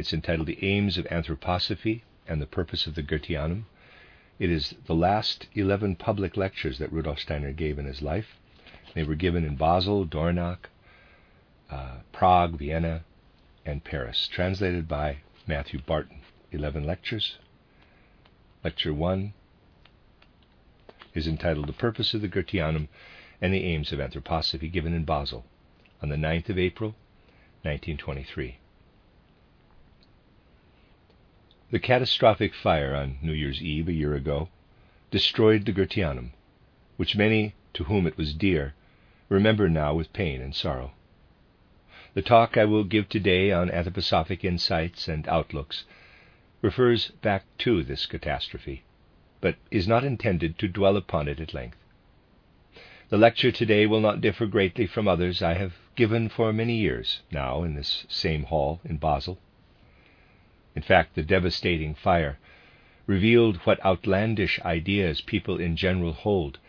It's entitled The Aims of Anthroposophy and the Purpose of the Goetheanum. It is the last 11 public lectures that Rudolf Steiner gave in his life. They were given in Basel, Dornach, uh, Prague, Vienna, and Paris, translated by Matthew Barton. 11 lectures. Lecture 1 is entitled The Purpose of the Goetheanum and the Aims of Anthroposophy, given in Basel on the 9th of April, 1923. The catastrophic fire on New Year's Eve a year ago destroyed the Goetheanum, which many to whom it was dear remember now with pain and sorrow. The talk I will give today on anthroposophic insights and outlooks refers back to this catastrophe, but is not intended to dwell upon it at length. The lecture today will not differ greatly from others I have given for many years now in this same hall in Basel. In fact, the devastating fire revealed what outlandish ideas people in general hold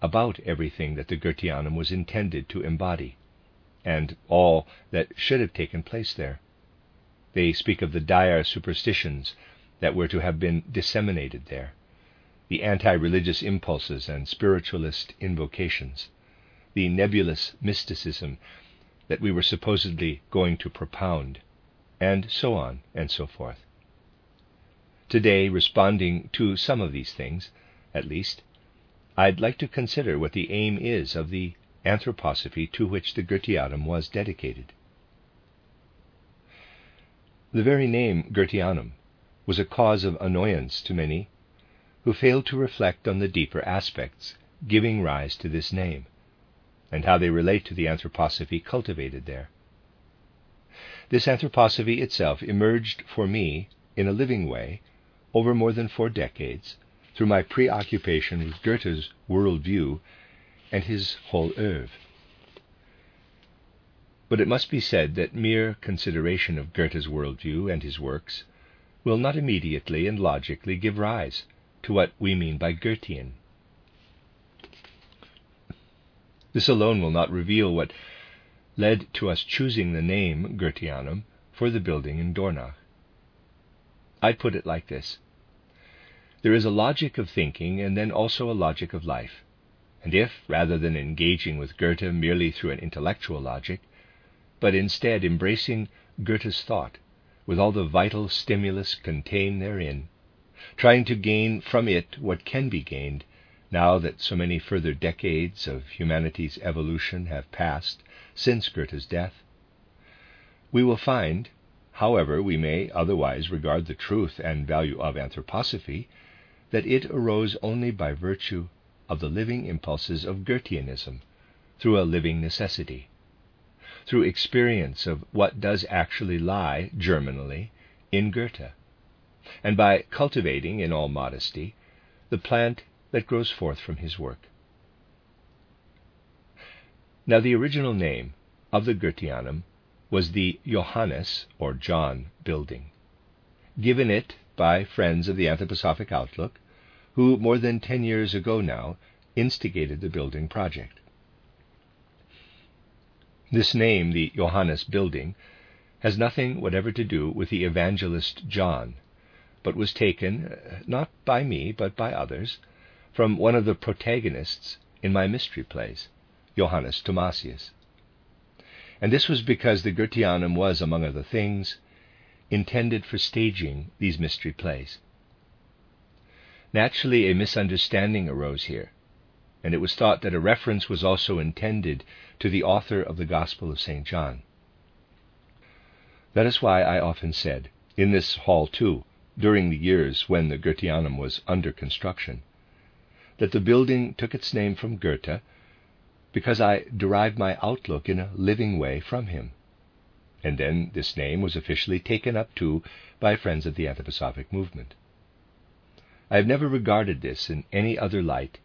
about everything that the Goetheanum was intended to embody, and all that should have taken place there. They speak of the dire superstitions that were to have been disseminated there, the anti religious impulses and spiritualist invocations, the nebulous mysticism that we were supposedly going to propound, and so on and so forth. Today, responding to some of these things, at least, I'd like to consider what the aim is of the anthroposophy to which the Goetheanum was dedicated. The very name Goetheanum was a cause of annoyance to many who failed to reflect on the deeper aspects giving rise to this name and how they relate to the anthroposophy cultivated there. This anthroposophy itself emerged for me in a living way over more than four decades through my preoccupation with Goethe's world view and his whole oeuvre. But it must be said that mere consideration of Goethe's world view and his works will not immediately and logically give rise to what we mean by Goethean. This alone will not reveal what led to us choosing the name Goetheanum for the building in Dornach. I'd put it like this There is a logic of thinking and then also a logic of life. And if, rather than engaging with Goethe merely through an intellectual logic, but instead embracing Goethe's thought with all the vital stimulus contained therein, trying to gain from it what can be gained now that so many further decades of humanity's evolution have passed since Goethe's death, we will find, however we may otherwise regard the truth and value of anthroposophy, that it arose only by virtue of the living impulses of Goetheanism through a living necessity, through experience of what does actually lie germinally in Goethe, and by cultivating, in all modesty, the plant that grows forth from his work. Now, the original name of the Goetheanum was the Johannes, or John, building, given it by friends of the anthroposophic outlook, who more than ten years ago now instigated the building project. This name, the Johannes building, has nothing whatever to do with the evangelist John, but was taken, uh, not by me, but by others, from one of the protagonists in my mystery plays, Johannes Thomasius. And this was because the Goetheanum was, among other things, intended for staging these mystery plays. Naturally, a misunderstanding arose here, and it was thought that a reference was also intended to the author of the Gospel of St. John. That is why I often said, in this hall too, during the years when the Goetheanum was under construction, that the building took its name from Goethe because I derived my outlook in a living way from him. and then this name was officially taken up too by friends of the anthroposophic movement. I have never regarded this in any other light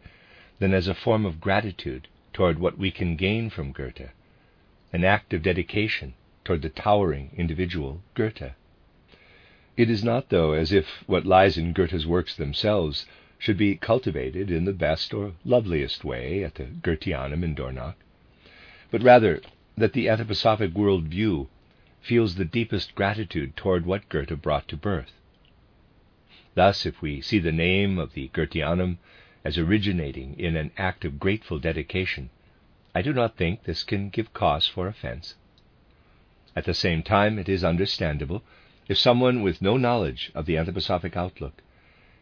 than as a form of gratitude toward what we can gain from Goethe, an act of dedication toward the towering individual Goethe. It is not, though, as if what lies in Goethe's works themselves should be cultivated in the best or loveliest way at the Goetheanum in Dornach, but rather that the anthroposophic world view feels the deepest gratitude toward what Goethe brought to birth. Thus, if we see the name of the Goetheanum as originating in an act of grateful dedication, I do not think this can give cause for offense. At the same time, it is understandable if someone with no knowledge of the anthroposophic outlook,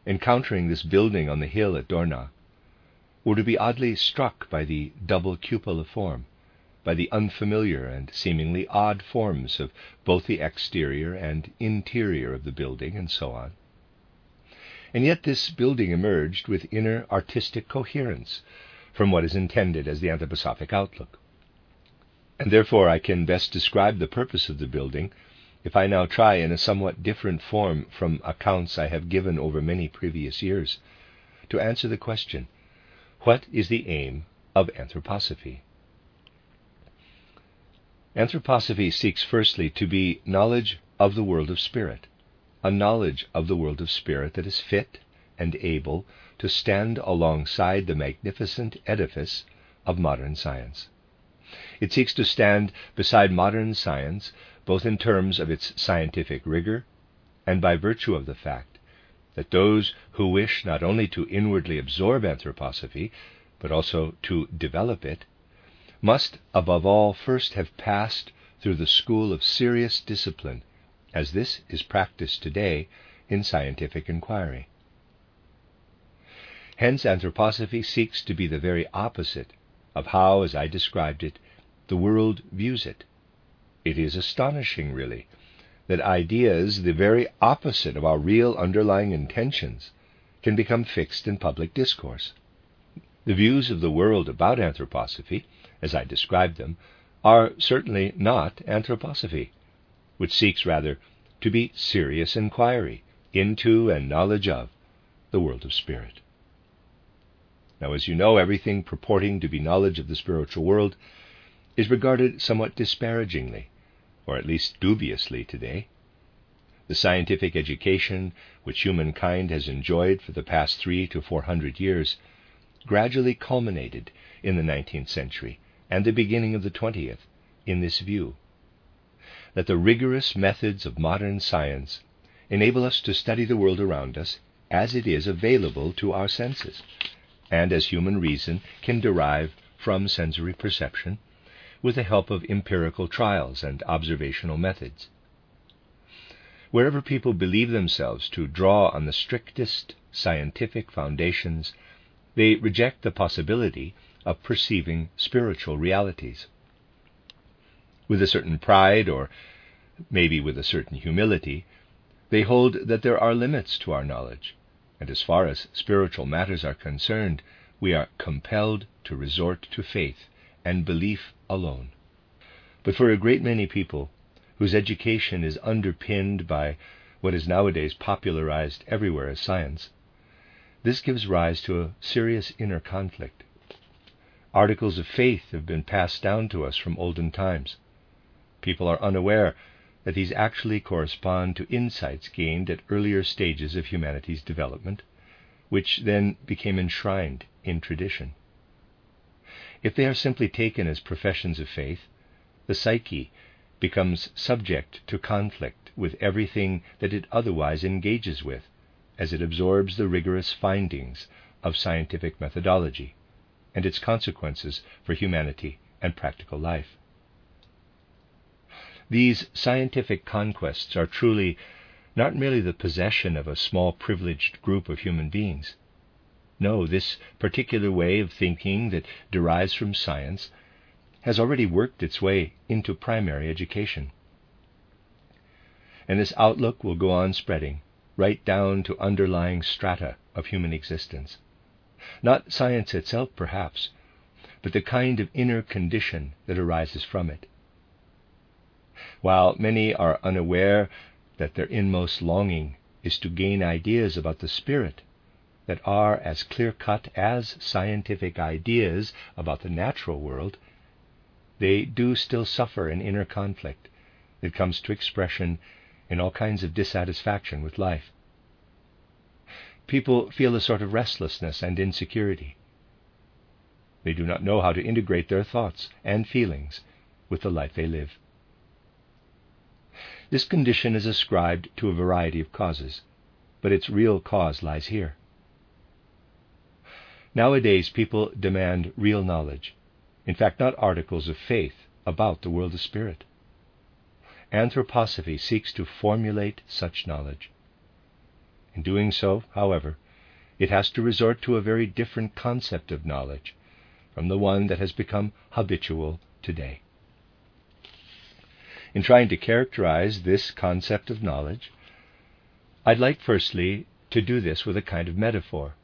encountering this building on the hill at Dornach, were to be oddly struck by the double cupola form, by the unfamiliar and seemingly odd forms of both the exterior and interior of the building, and so on. And yet this building emerged with inner artistic coherence from what is intended as the anthroposophic outlook. And therefore I can best describe the purpose of the building if I now try in a somewhat different form from accounts I have given over many previous years to answer the question what is the aim of anthroposophy? Anthroposophy seeks firstly to be knowledge of the world of spirit, a knowledge of the world of spirit that is fit and able to stand alongside the magnificent edifice of modern science. It seeks to stand beside modern science both in terms of its scientific rigor and by virtue of the fact that those who wish not only to inwardly absorb anthroposophy, but also to develop it, must above all first have passed through the school of serious discipline, as this is practiced today in scientific inquiry. Hence, anthroposophy seeks to be the very opposite of how, as I described it, the world views it. It is astonishing, really, that ideas the very opposite of our real underlying intentions can become fixed in public discourse. The views of the world about anthroposophy as I described them, are certainly not anthroposophy, which seeks rather to be serious inquiry into and knowledge of the world of spirit. Now, as you know, everything purporting to be knowledge of the spiritual world is regarded somewhat disparagingly, or at least dubiously today. The scientific education which humankind has enjoyed for the past three to four hundred years gradually culminated in the nineteenth century and the beginning of the 20th in this view that the rigorous methods of modern science enable us to study the world around us as it is available to our senses, and as human reason can derive from sensory perception with the help of empirical trials and observational methods. Wherever people believe themselves to draw on the strictest scientific foundations, they reject the possibility of perceiving spiritual realities. With a certain pride, or maybe with a certain humility, they hold that there are limits to our knowledge, and as far as spiritual matters are concerned, we are compelled to resort to faith and belief alone. But for a great many people, whose education is underpinned by what is nowadays popularized everywhere as science, this gives rise to a serious inner conflict. Articles of faith have been passed down to us from olden times. People are unaware that these actually correspond to insights gained at earlier stages of humanity's development, which then became enshrined in tradition. If they are simply taken as professions of faith, the psyche becomes subject to conflict with everything that it otherwise engages with, as it absorbs the rigorous findings of scientific methodology and its consequences for humanity and practical life. These scientific conquests are truly not merely the possession of a small privileged group of human beings. No, this particular way of thinking that derives from science has already worked its way into primary education. And this outlook will go on spreading right down to underlying strata of human existence. Not science itself, perhaps, but the kind of inner condition that arises from it. while many are unaware that their inmost longing is to gain ideas about the Spirit that are as clear cut as scientific ideas about the natural world, they do still suffer an inner conflict that comes to expression in all kinds of dissatisfaction with life. People feel a sort of restlessness and insecurity. They do not know how to integrate their thoughts and feelings with the life they live. This condition is ascribed to a variety of causes, but its real cause lies here. Nowadays, people demand real knowledge, in fact, not articles of faith about the world of spirit. Anthroposophy seeks to formulate such knowledge. In doing so, however, it has to resort to a very different concept of knowledge from the one that has become habitual today. In trying to characterize this concept of knowledge, I'd like firstly to do this with a kind of metaphor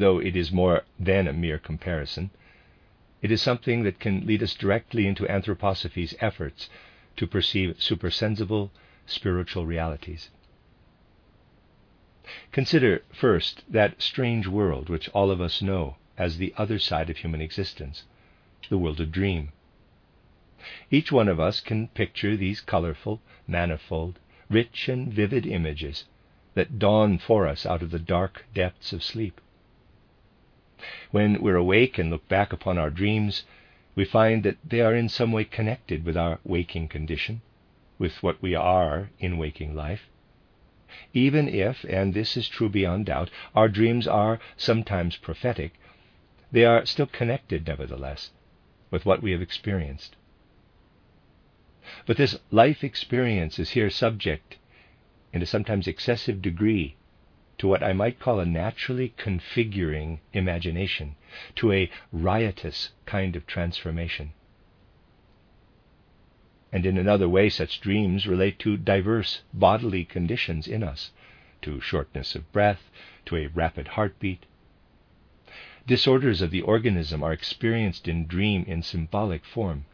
though it is more than a mere comparison. It is something that can lead us directly into anthroposophy's efforts to perceive supersensible spiritual realities. Consider first that strange world which all of us know as the other side of human existence, the world of dream. Each one of us can picture these colorful, manifold, rich, and vivid images that dawn for us out of the dark depths of sleep. When we're awake and look back upon our dreams, we find that they are in some way connected with our waking condition, with what we are in waking life. Even if, and this is true beyond doubt, our dreams are sometimes prophetic, they are still connected, nevertheless, with what we have experienced. But this life experience is here subject, in a sometimes excessive degree, to what I might call a naturally configuring imagination, to a riotous kind of transformation. And in another way, such dreams relate to diverse bodily conditions in us, to shortness of breath, to a rapid heartbeat. Disorders of the organism are experienced in dream in symbolic form.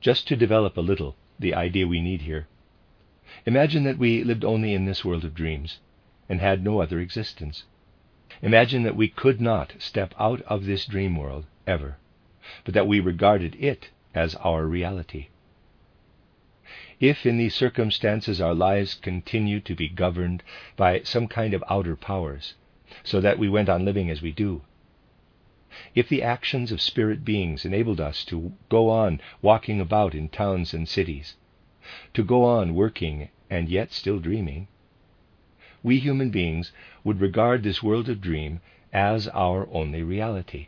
Just to develop a little the idea we need here, Imagine that we lived only in this world of dreams and had no other existence. Imagine that we could not step out of this dream world ever, but that we regarded it as our reality. If in these circumstances our lives continued to be governed by some kind of outer powers, so that we went on living as we do, if the actions of spirit beings enabled us to go on walking about in towns and cities, to go on working and yet still dreaming, we human beings would regard this world of dream as our only reality.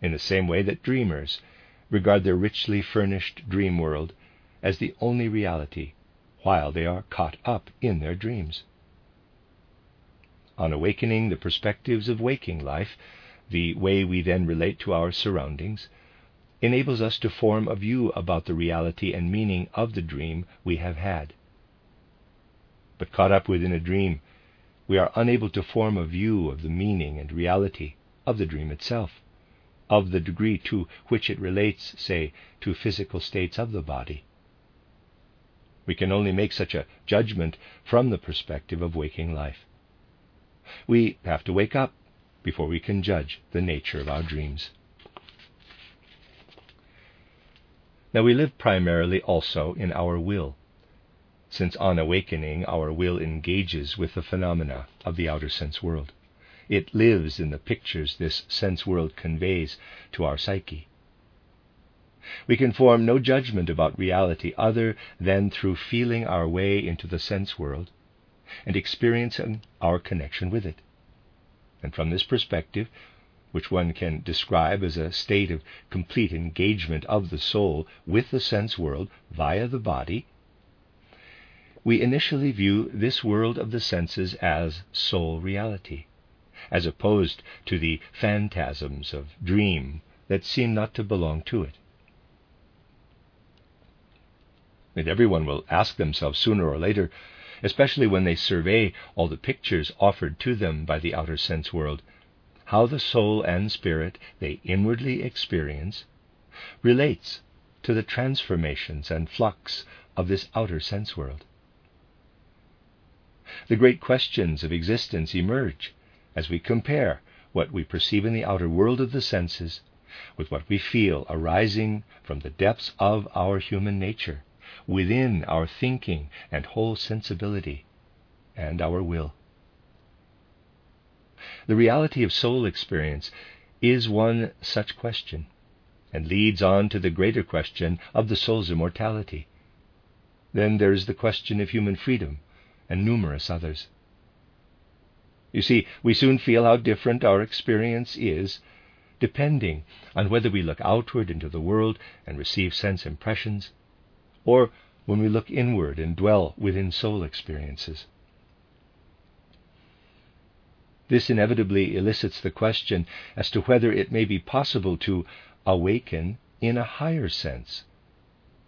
In the same way that dreamers regard their richly furnished dream world as the only reality while they are caught up in their dreams. On awakening the perspectives of waking life, the way we then relate to our surroundings, enables us to form a view about the reality and meaning of the dream we have had but caught up within a dream, we are unable to form a view of the meaning and reality of the dream itself, of the degree to which it relates, say, to physical states of the body. We can only make such a judgment from the perspective of waking life. We have to wake up before we can judge the nature of our dreams. Now, we live primarily also in our will since on awakening our will engages with the phenomena of the outer sense world. It lives in the pictures this sense world conveys to our psyche. We can form no judgment about reality other than through feeling our way into the sense world and experiencing our connection with it. And from this perspective, which one can describe as a state of complete engagement of the soul with the sense world via the body, we initially view this world of the senses as sole reality, as opposed to the phantasms of dream that seem not to belong to it. And everyone will ask themselves sooner or later, especially when they survey all the pictures offered to them by the outer sense world, how the soul and spirit they inwardly experience relates to the transformations and flux of this outer sense world. The great questions of existence emerge as we compare what we perceive in the outer world of the senses with what we feel arising from the depths of our human nature, within our thinking and whole sensibility, and our will. The reality of soul experience is one such question, and leads on to the greater question of the soul's immortality. Then there is the question of human freedom and numerous others. You see, we soon feel how different our experience is, depending on whether we look outward into the world and receive sense impressions, or when we look inward and dwell within soul experiences. This inevitably elicits the question as to whether it may be possible to awaken in a higher sense,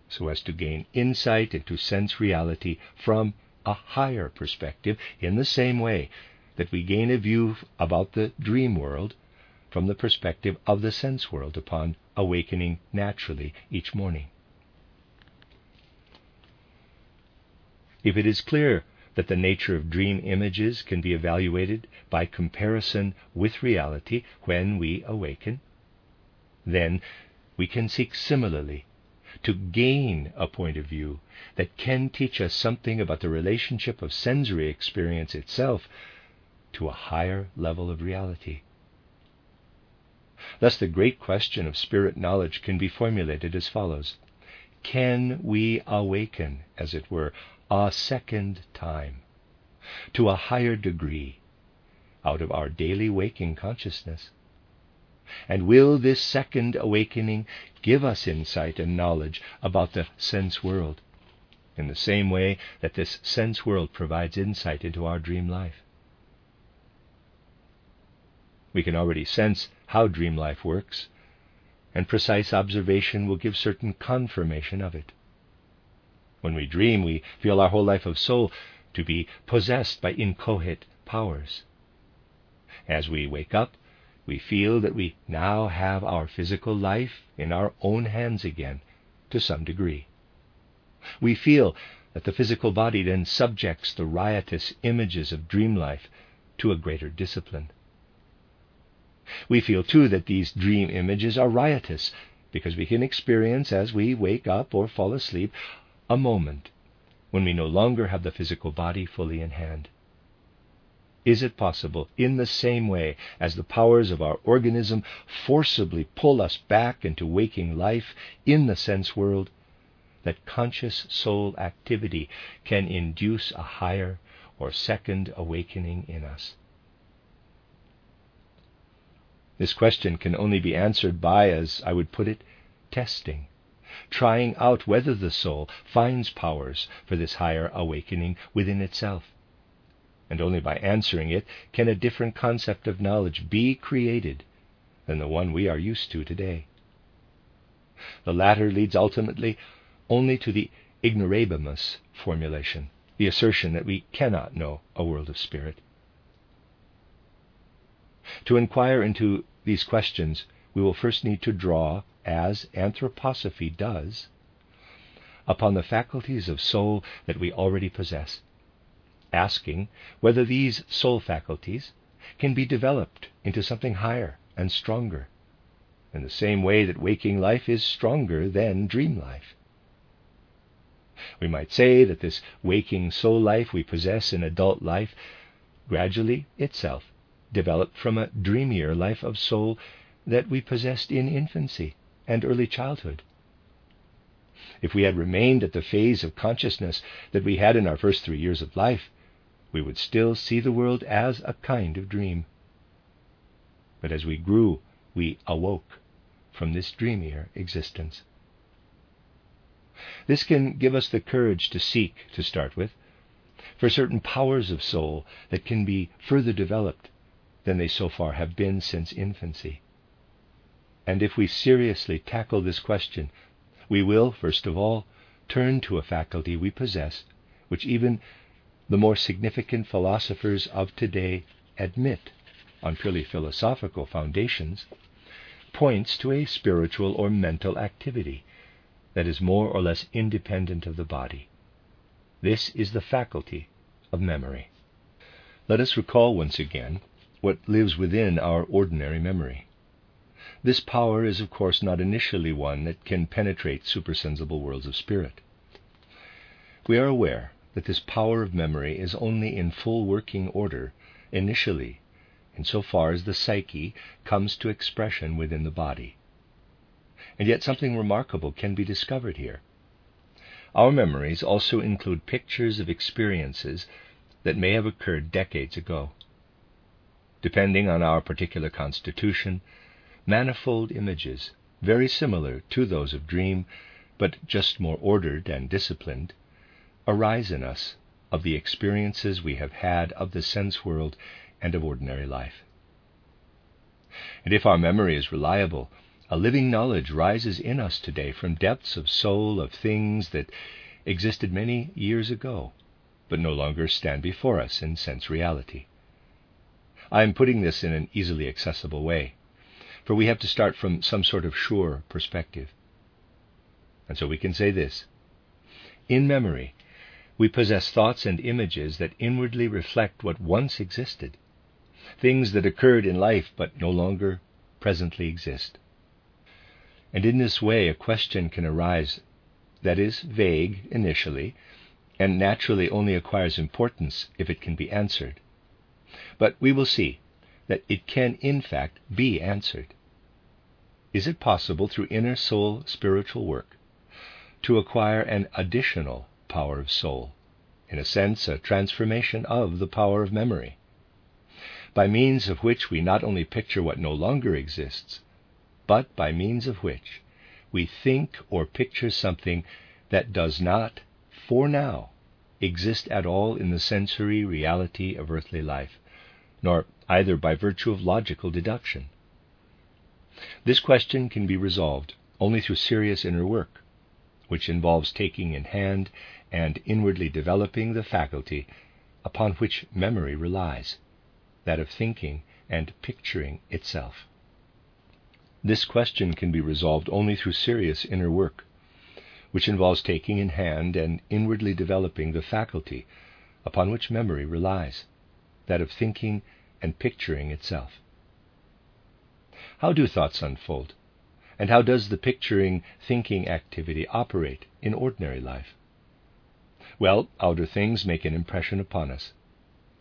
so as to gain insight into sense reality from a higher perspective, in the same way that we gain a view about the dream world from the perspective of the sense world upon awakening naturally each morning. If it is clear that the nature of dream images can be evaluated by comparison with reality when we awaken, then we can seek similarly to gain a point of view that can teach us something about the relationship of sensory experience itself to a higher level of reality. Thus, the great question of spirit knowledge can be formulated as follows Can we awaken, as it were, a second time to a higher degree out of our daily waking consciousness? And will this second awakening give us insight and knowledge about the sense world in the same way that this sense world provides insight into our dream life? We can already sense how dream life works, and precise observation will give certain confirmation of it. When we dream, we feel our whole life of soul to be possessed by inchoate powers. As we wake up, we feel that we now have our physical life in our own hands again, to some degree. We feel that the physical body then subjects the riotous images of dream life to a greater discipline. We feel too that these dream images are riotous because we can experience as we wake up or fall asleep a moment when we no longer have the physical body fully in hand? Is it possible, in the same way as the powers of our organism forcibly pull us back into waking life in the sense world, that conscious soul activity can induce a higher or second awakening in us? This question can only be answered by, as I would put it, testing trying out whether the soul finds powers for this higher awakening within itself. And only by answering it can a different concept of knowledge be created than the one we are used to today. The latter leads ultimately only to the ignorabimus formulation, the assertion that we cannot know a world of spirit. To inquire into these questions, we will first need to draw as anthroposophy does, upon the faculties of soul that we already possess, asking whether these soul faculties can be developed into something higher and stronger, in the same way that waking life is stronger than dream life. We might say that this waking soul life we possess in adult life gradually itself developed from a dreamier life of soul that we possessed in infancy and early childhood. If we had remained at the phase of consciousness that we had in our first three years of life, we would still see the world as a kind of dream. But as we grew, we awoke from this dreamier existence. This can give us the courage to seek, to start with, for certain powers of soul that can be further developed than they so far have been since infancy. And if we seriously tackle this question, we will, first of all, turn to a faculty we possess, which even the more significant philosophers of today admit on purely philosophical foundations points to a spiritual or mental activity that is more or less independent of the body. This is the faculty of memory. Let us recall once again what lives within our ordinary memory. This power is, of course, not initially one that can penetrate supersensible worlds of spirit. We are aware that this power of memory is only in full working order initially, insofar as the psyche comes to expression within the body. And yet something remarkable can be discovered here. Our memories also include pictures of experiences that may have occurred decades ago. Depending on our particular constitution, manifold images, very similar to those of dream, but just more ordered and disciplined, arise in us of the experiences we have had of the sense world and of ordinary life. And if our memory is reliable, a living knowledge rises in us today from depths of soul of things that existed many years ago, but no longer stand before us in sense reality. I am putting this in an easily accessible way, for we have to start from some sort of sure perspective. And so we can say this In memory, we possess thoughts and images that inwardly reflect what once existed, things that occurred in life but no longer presently exist. And in this way, a question can arise that is vague initially and naturally only acquires importance if it can be answered. But we will see that it can, in fact, be answered. Is it possible through inner soul spiritual work to acquire an additional power of soul, in a sense, a transformation of the power of memory, by means of which we not only picture what no longer exists, but by means of which we think or picture something that does not, for now, exist at all in the sensory reality of earthly life, nor either by virtue of logical deduction. This question can be resolved only through serious inner work, which involves taking in hand and inwardly developing the faculty upon which memory relies, that of thinking and picturing itself. This question can be resolved only through serious inner work, which involves taking in hand and inwardly developing the faculty upon which memory relies, that of thinking and picturing itself. How do thoughts unfold? And how does the picturing thinking activity operate in ordinary life? Well, outer things make an impression upon us.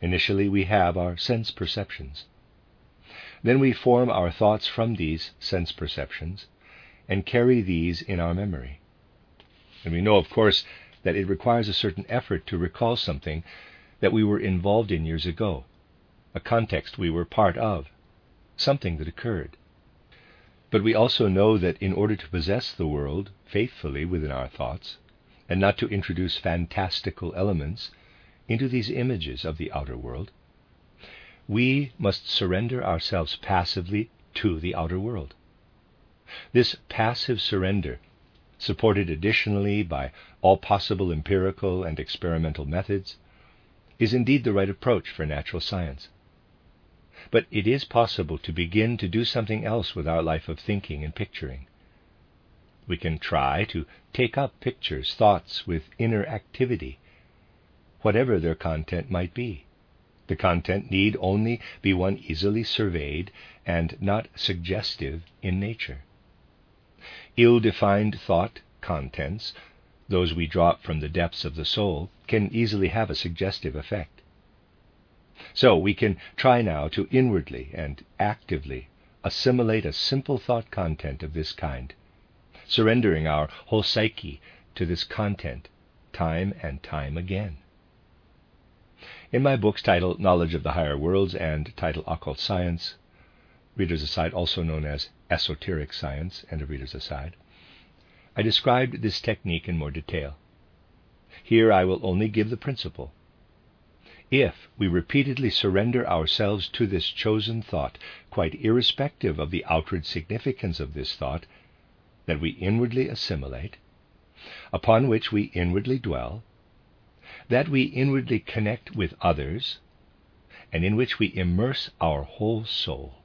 Initially, we have our sense perceptions. Then we form our thoughts from these sense perceptions and carry these in our memory. And we know, of course, that it requires a certain effort to recall something that we were involved in years ago, a context we were part of, something that occurred. But we also know that in order to possess the world faithfully within our thoughts, and not to introduce fantastical elements into these images of the outer world, we must surrender ourselves passively to the outer world. This passive surrender, supported additionally by all possible empirical and experimental methods, is indeed the right approach for natural science. But it is possible to begin to do something else with our life of thinking and picturing. We can try to take up pictures, thoughts with inner activity, whatever their content might be. The content need only be one easily surveyed and not suggestive in nature. Ill defined thought contents, those we drop from the depths of the soul, can easily have a suggestive effect. So we can try now to inwardly and actively assimilate a simple thought content of this kind, surrendering our whole psyche to this content time and time again. In my books titled Knowledge of the Higher Worlds and titled Occult Science, Reader's Aside, also known as Esoteric Science, and a Reader's Aside, I described this technique in more detail. Here I will only give the principle if we repeatedly surrender ourselves to this chosen thought, quite irrespective of the outward significance of this thought, that we inwardly assimilate, upon which we inwardly dwell, that we inwardly connect with others, and in which we immerse our whole soul.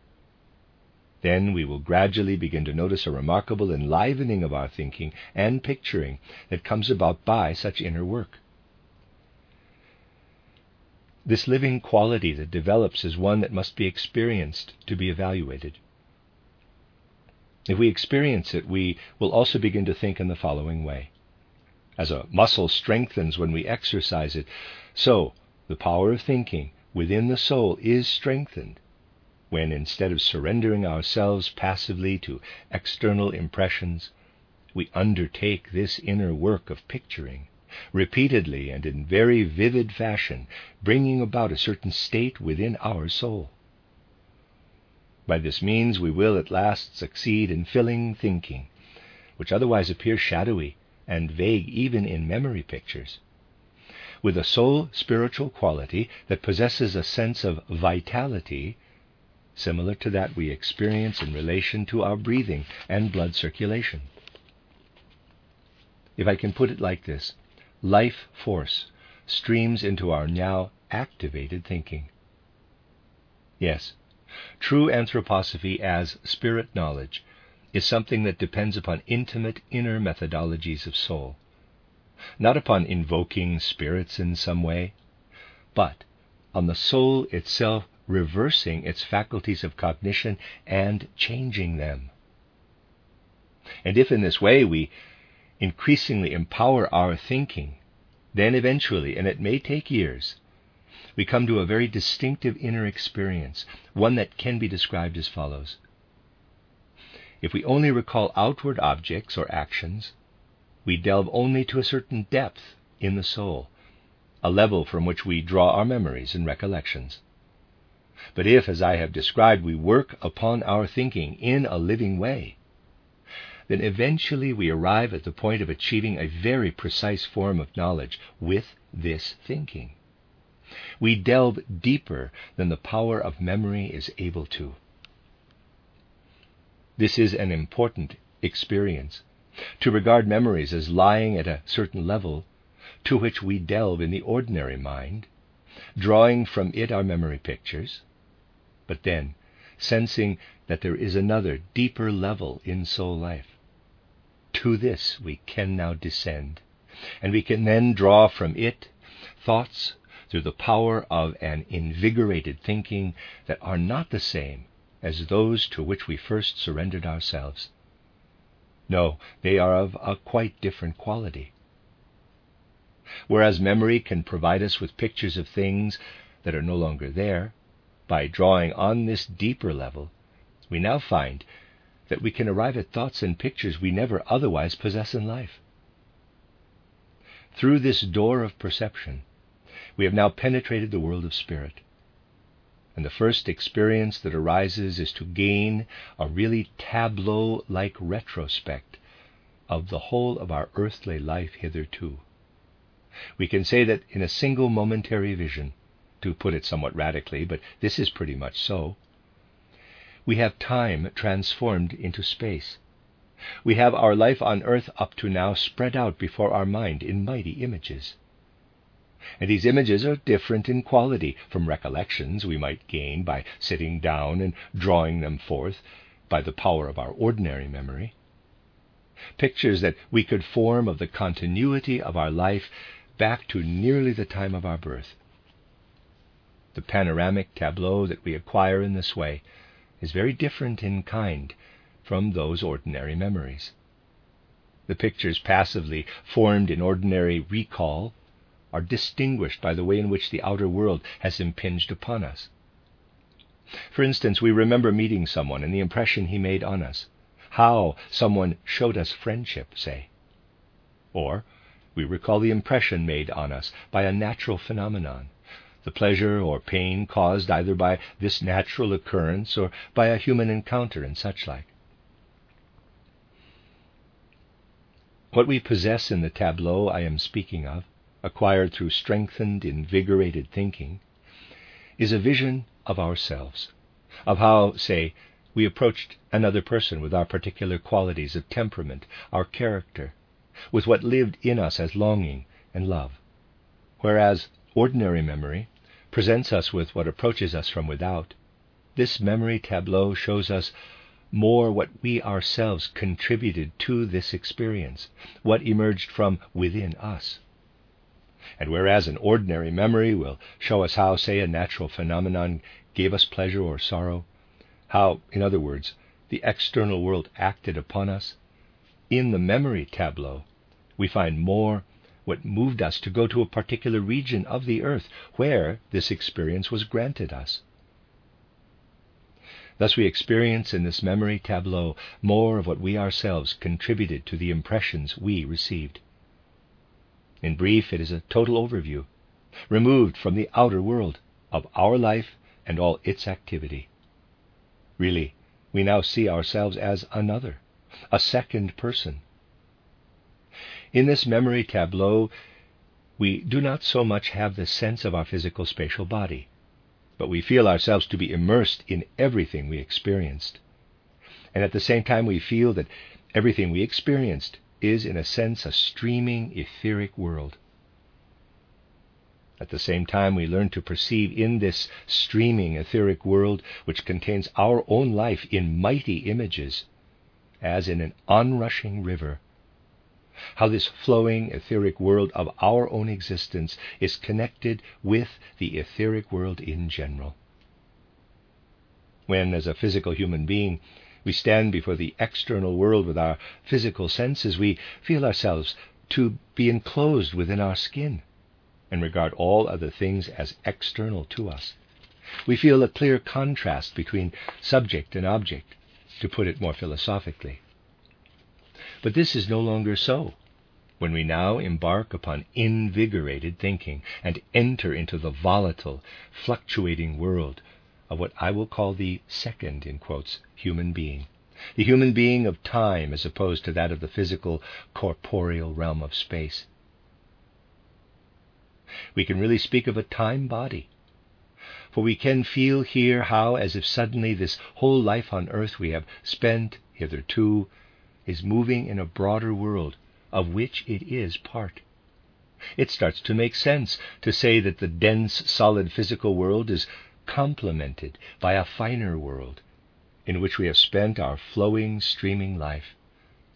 then we will gradually begin to notice a remarkable enlivening of our thinking and picturing that comes about by such inner work. This living quality that develops is one that must be experienced to be evaluated. If we experience it, we will also begin to think in the following way. As a muscle strengthens when we exercise it, so the power of thinking within the soul is strengthened when instead of surrendering ourselves passively to external impressions, we undertake this inner work of picturing, repeatedly and in very vivid fashion, bringing about a certain state within our soul. By this means, we will at last succeed in filling thinking, which otherwise appears shadowy and vague even in memory pictures, with a soul spiritual quality that possesses a sense of vitality similar to that we experience in relation to our breathing and blood circulation. If I can put it like this, life force streams into our now activated thinking. Yes, true anthroposophy as spirit knowledge is something that depends upon intimate inner methodologies of soul, not upon invoking spirits in some way, but on the soul itself reversing its faculties of cognition and changing them. And if in this way we increasingly empower our thinking, then eventually, and it may take years, we come to a very distinctive inner experience, one that can be described as follows. If we only recall outward objects or actions, we delve only to a certain depth in the soul, a level from which we draw our memories and recollections. But if, as I have described, we work upon our thinking in a living way, then eventually we arrive at the point of achieving a very precise form of knowledge with this thinking. We delve deeper than the power of memory is able to. This is an important experience. To regard memories as lying at a certain level to which we delve in the ordinary mind, drawing from it our memory pictures, but then sensing that there is another, deeper level in soul life. To this we can now descend, and we can then draw from it thoughts through the power of an invigorated thinking that are not the same as those to which we first surrendered ourselves. No, they are of a quite different quality. Whereas memory can provide us with pictures of things that are no longer there, by drawing on this deeper level, we now find that we can arrive at thoughts and pictures we never otherwise possess in life. Through this door of perception, we have now penetrated the world of spirit. And the first experience that arises is to gain a really tableau like retrospect of the whole of our earthly life hitherto. We can say that in a single momentary vision, to put it somewhat radically, but this is pretty much so. We have time transformed into space. We have our life on earth up to now spread out before our mind in mighty images. And these images are different in quality from recollections we might gain by sitting down and drawing them forth by the power of our ordinary memory. Pictures that we could form of the continuity of our life back to nearly the time of our birth. The panoramic tableau that we acquire in this way is very different in kind from those ordinary memories. The pictures passively formed in ordinary recall are distinguished by the way in which the outer world has impinged upon us. For instance, we remember meeting someone and the impression he made on us, how someone showed us friendship, say. Or we recall the impression made on us by a natural phenomenon, the pleasure or pain caused either by this natural occurrence or by a human encounter and such like. What we possess in the tableau I am speaking of, acquired through strengthened, invigorated thinking, is a vision of ourselves, of how, say, we approached another person with our particular qualities of temperament, our character, with what lived in us as longing and love. Whereas ordinary memory presents us with what approaches us from without, this memory tableau shows us more what we ourselves contributed to this experience, what emerged from within us. And whereas an ordinary memory will show us how, say, a natural phenomenon gave us pleasure or sorrow, how, in other words, the external world acted upon us, in the memory tableau, we find more what moved us to go to a particular region of the earth where this experience was granted us. Thus, we experience in this memory tableau more of what we ourselves contributed to the impressions we received. In brief, it is a total overview, removed from the outer world, of our life and all its activity. Really, we now see ourselves as another, a second person, in this memory tableau, we do not so much have the sense of our physical spatial body, but we feel ourselves to be immersed in everything we experienced. And at the same time, we feel that everything we experienced is, in a sense, a streaming etheric world. At the same time, we learn to perceive in this streaming etheric world, which contains our own life in mighty images, as in an onrushing river, how this flowing etheric world of our own existence is connected with the etheric world in general. When, as a physical human being, we stand before the external world with our physical senses, we feel ourselves to be enclosed within our skin and regard all other things as external to us. We feel a clear contrast between subject and object, to put it more philosophically. But this is no longer so. When we now embark upon invigorated thinking and enter into the volatile, fluctuating world of what I will call the second, in quotes, human being, the human being of time as opposed to that of the physical, corporeal realm of space. We can really speak of a time body, for we can feel here how, as if suddenly this whole life on earth we have spent hitherto is moving in a broader world of which it is part. It starts to make sense to say that the dense, solid physical world is complemented by a finer world in which we have spent our flowing, streaming life,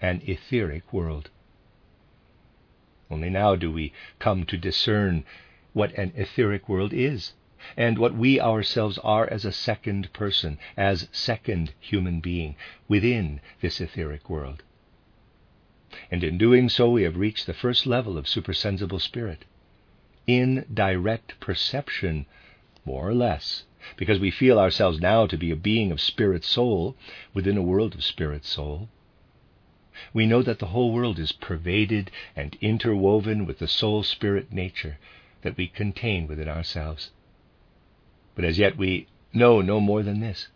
an etheric world. Only now do we come to discern what an etheric world is and what we ourselves are as a second person, as second human being within this etheric world. And in doing so, we have reached the first level of supersensible spirit. In direct perception, more or less, because we feel ourselves now to be a being of spirit soul within a world of spirit soul. We know that the whole world is pervaded and interwoven with the soul spirit nature that we contain within ourselves. But as yet we know no more than this.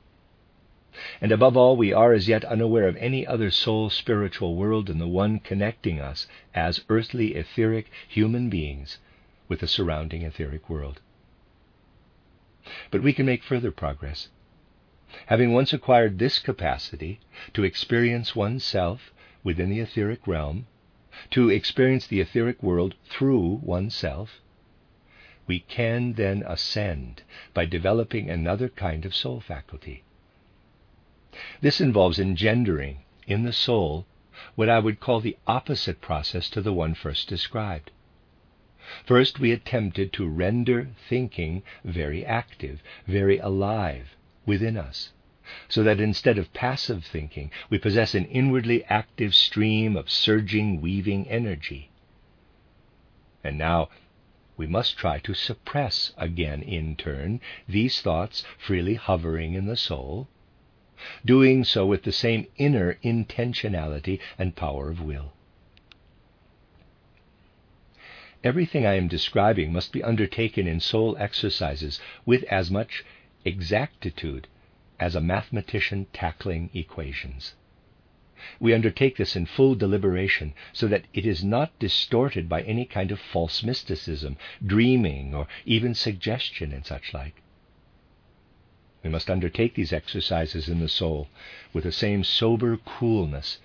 And above all, we are as yet unaware of any other soul spiritual world than the one connecting us as earthly etheric human beings with the surrounding etheric world. But we can make further progress. Having once acquired this capacity to experience oneself within the etheric realm, to experience the etheric world through oneself, we can then ascend by developing another kind of soul faculty. This involves engendering in the soul what I would call the opposite process to the one first described. First, we attempted to render thinking very active, very alive within us, so that instead of passive thinking, we possess an inwardly active stream of surging, weaving energy. And now we must try to suppress again, in turn, these thoughts freely hovering in the soul, doing so with the same inner intentionality and power of will. Everything I am describing must be undertaken in soul exercises with as much exactitude as a mathematician tackling equations. We undertake this in full deliberation so that it is not distorted by any kind of false mysticism, dreaming, or even suggestion and such like. We must undertake these exercises in the soul with the same sober coolness,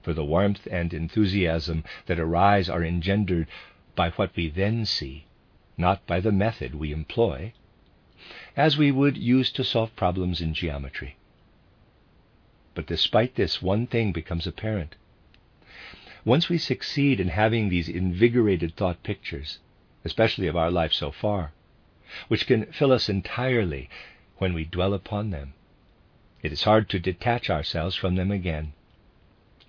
for the warmth and enthusiasm that arise are engendered by what we then see, not by the method we employ, as we would use to solve problems in geometry. But despite this, one thing becomes apparent. Once we succeed in having these invigorated thought pictures, especially of our life so far, which can fill us entirely when we dwell upon them, it is hard to detach ourselves from them again.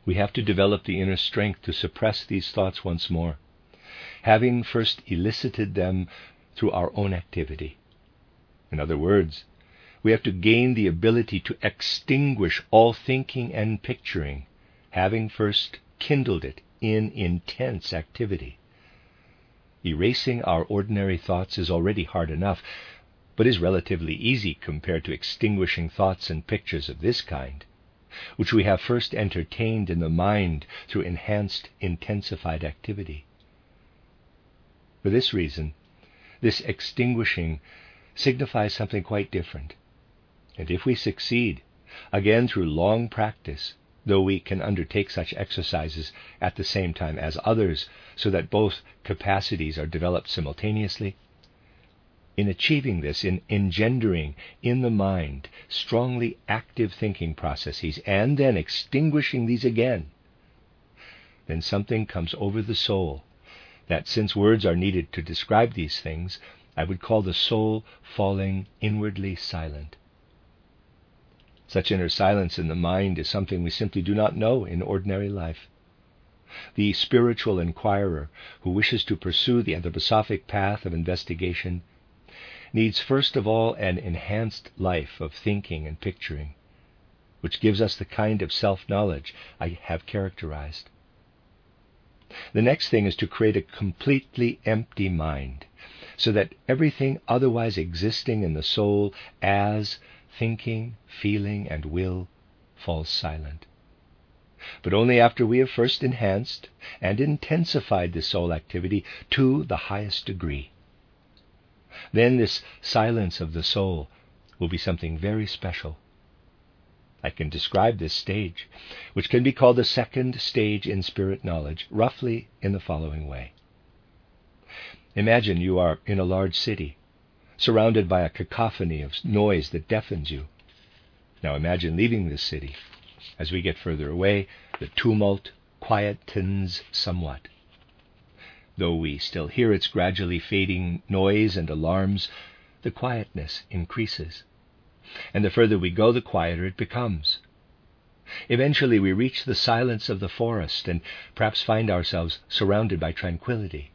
We have to develop the inner strength to suppress these thoughts once more, having first elicited them through our own activity. In other words, we have to gain the ability to extinguish all thinking and picturing, having first kindled it in intense activity. Erasing our ordinary thoughts is already hard enough, but is relatively easy compared to extinguishing thoughts and pictures of this kind, which we have first entertained in the mind through enhanced, intensified activity. For this reason, this extinguishing signifies something quite different. And if we succeed, again through long practice, though we can undertake such exercises at the same time as others, so that both capacities are developed simultaneously, in achieving this, in engendering in the mind strongly active thinking processes, and then extinguishing these again, then something comes over the soul that, since words are needed to describe these things, I would call the soul falling inwardly silent. Such inner silence in the mind is something we simply do not know in ordinary life. The spiritual inquirer who wishes to pursue the anthroposophic path of investigation needs first of all an enhanced life of thinking and picturing, which gives us the kind of self knowledge I have characterized. The next thing is to create a completely empty mind, so that everything otherwise existing in the soul as thinking, feeling, and will falls silent. But only after we have first enhanced and intensified the soul activity to the highest degree. Then this silence of the soul will be something very special. I can describe this stage, which can be called the second stage in spirit knowledge, roughly in the following way. Imagine you are in a large city surrounded by a cacophony of noise that deafens you. Now imagine leaving this city. As we get further away, the tumult quietens somewhat. Though we still hear its gradually fading noise and alarms, the quietness increases. And the further we go, the quieter it becomes. Eventually, we reach the silence of the forest and perhaps find ourselves surrounded by tranquility.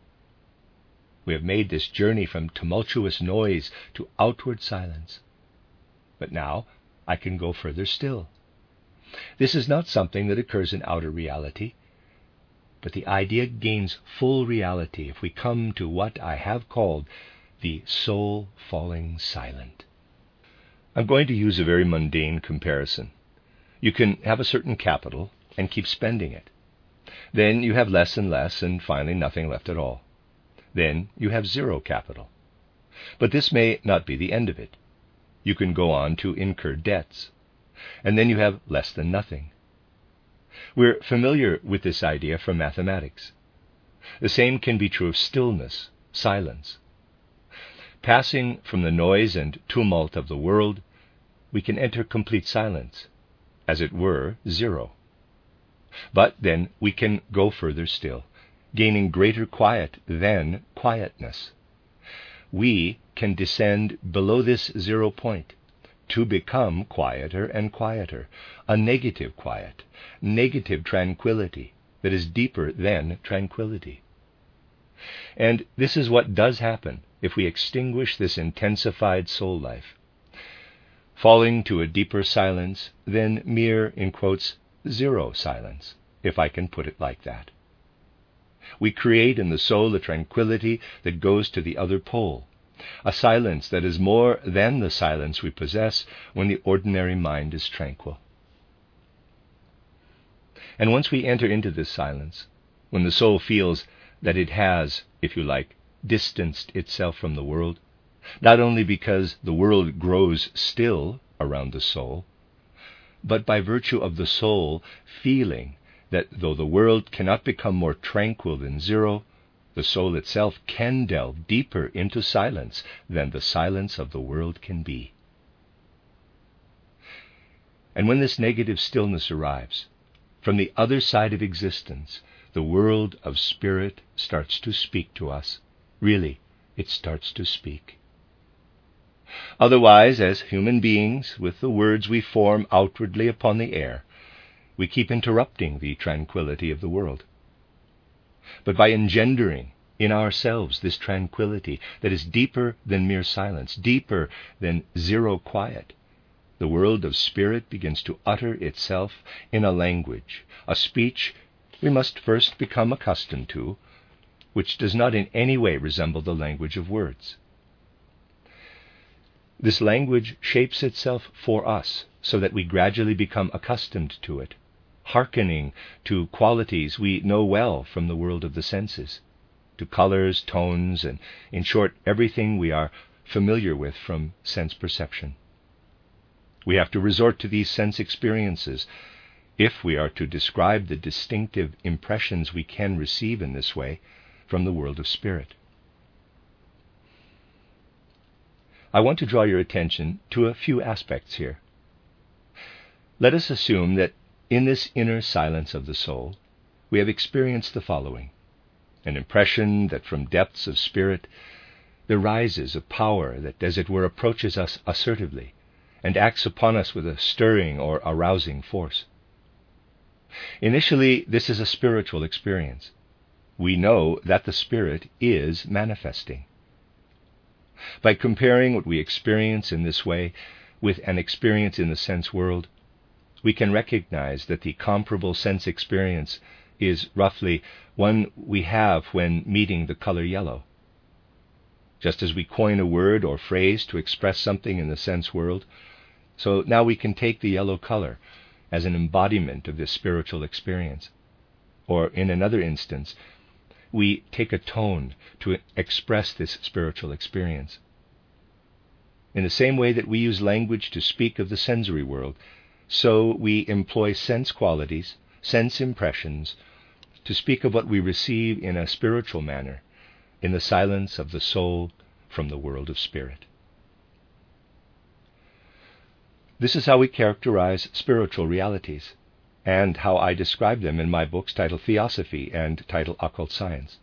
We have made this journey from tumultuous noise to outward silence. But now I can go further still. This is not something that occurs in outer reality, but the idea gains full reality if we come to what I have called the soul falling silent. I'm going to use a very mundane comparison. You can have a certain capital and keep spending it. Then you have less and less, and finally nothing left at all then you have zero capital. But this may not be the end of it. You can go on to incur debts, and then you have less than nothing. We're familiar with this idea from mathematics. The same can be true of stillness, silence. Passing from the noise and tumult of the world, we can enter complete silence, as it were, zero. But then we can go further still gaining greater quiet than quietness. We can descend below this zero point to become quieter and quieter, a negative quiet, negative tranquility that is deeper than tranquility. And this is what does happen if we extinguish this intensified soul life. Falling to a deeper silence than mere, in quotes, zero silence, if I can put it like that. We create in the soul a tranquility that goes to the other pole, a silence that is more than the silence we possess when the ordinary mind is tranquil. And once we enter into this silence, when the soul feels that it has, if you like, distanced itself from the world, not only because the world grows still around the soul, but by virtue of the soul feeling that though the world cannot become more tranquil than zero, the soul itself can delve deeper into silence than the silence of the world can be. And when this negative stillness arrives, from the other side of existence, the world of spirit starts to speak to us. Really, it starts to speak. Otherwise, as human beings, with the words we form outwardly upon the air, we keep interrupting the tranquility of the world. But by engendering in ourselves this tranquility that is deeper than mere silence, deeper than zero quiet, the world of spirit begins to utter itself in a language, a speech we must first become accustomed to, which does not in any way resemble the language of words. This language shapes itself for us so that we gradually become accustomed to it, hearkening to qualities we know well from the world of the senses, to colors, tones, and, in short, everything we are familiar with from sense perception. We have to resort to these sense experiences if we are to describe the distinctive impressions we can receive in this way from the world of spirit. I want to draw your attention to a few aspects here. Let us assume that in this inner silence of the soul, we have experienced the following an impression that from depths of spirit there rises a power that, as it were, approaches us assertively and acts upon us with a stirring or arousing force. Initially, this is a spiritual experience. We know that the Spirit is manifesting. By comparing what we experience in this way with an experience in the sense world, we can recognize that the comparable sense experience is roughly one we have when meeting the color yellow. Just as we coin a word or phrase to express something in the sense world, so now we can take the yellow color as an embodiment of this spiritual experience. Or in another instance, we take a tone to express this spiritual experience. In the same way that we use language to speak of the sensory world, so we employ sense qualities, sense impressions, to speak of what we receive in a spiritual manner, in the silence of the soul from the world of spirit. This is how we characterize spiritual realities, and how I describe them in my books titled Theosophy and titled Occult Science.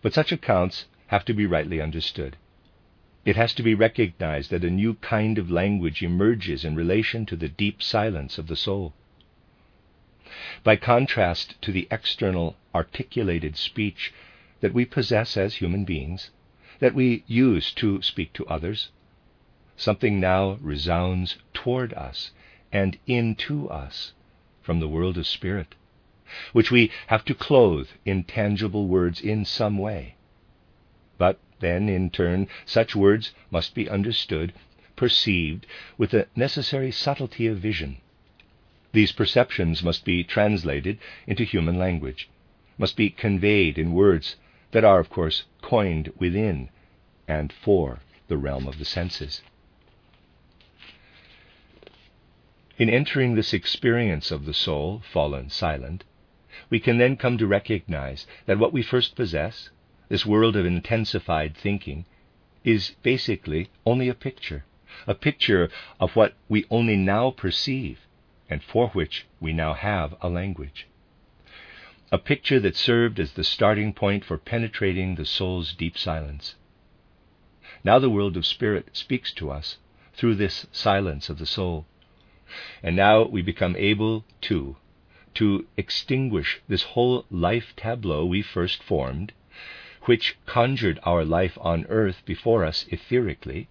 But such accounts have to be rightly understood. It has to be recognized that a new kind of language emerges in relation to the deep silence of the soul. By contrast to the external articulated speech that we possess as human beings, that we use to speak to others, something now resounds toward us and into us from the world of spirit, which we have to clothe in tangible words in some way. But then, in turn, such words must be understood, perceived, with the necessary subtlety of vision these perceptions must be translated into human language, must be conveyed in words that are, of course, coined within and for the realm of the senses. In entering this experience of the soul, fallen silent, we can then come to recognize that what we first possess, this world of intensified thinking, is basically only a picture, a picture of what we only now perceive and for which we now have a language. A picture that served as the starting point for penetrating the soul's deep silence. Now the world of spirit speaks to us through this silence of the soul. And now we become able, too, to extinguish this whole life tableau we first formed, which conjured our life on earth before us etherically,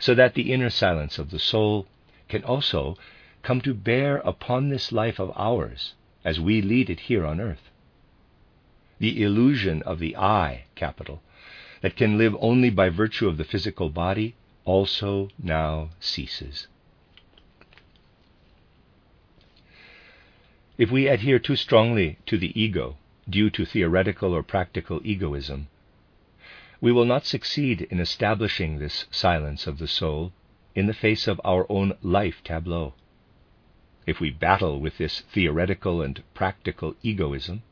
so that the inner silence of the soul can also come to bear upon this life of ours as we lead it here on earth. The illusion of the I, capital, that can live only by virtue of the physical body also now ceases. If we adhere too strongly to the ego due to theoretical or practical egoism, we will not succeed in establishing this silence of the soul in the face of our own life tableau if we battle with this theoretical and practical egoism,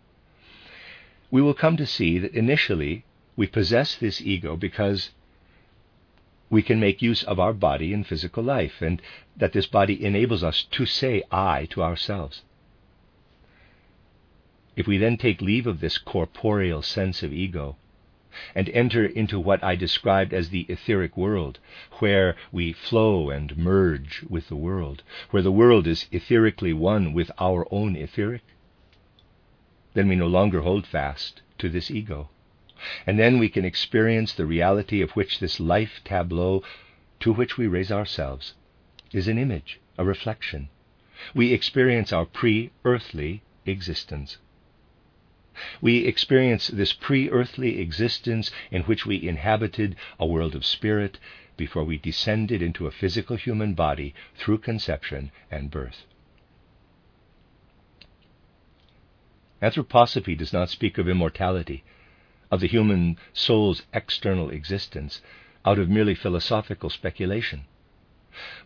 we will come to see that initially we possess this ego because we can make use of our body in physical life, and that this body enables us to say I to ourselves. If we then take leave of this corporeal sense of ego and enter into what I described as the etheric world, where we flow and merge with the world, where the world is etherically one with our own etheric, then we no longer hold fast to this ego. And then we can experience the reality of which this life tableau to which we raise ourselves is an image, a reflection. We experience our pre earthly existence. We experience this pre earthly existence in which we inhabited a world of spirit before we descended into a physical human body through conception and birth. Anthroposophy does not speak of immortality, of the human soul's external existence, out of merely philosophical speculation.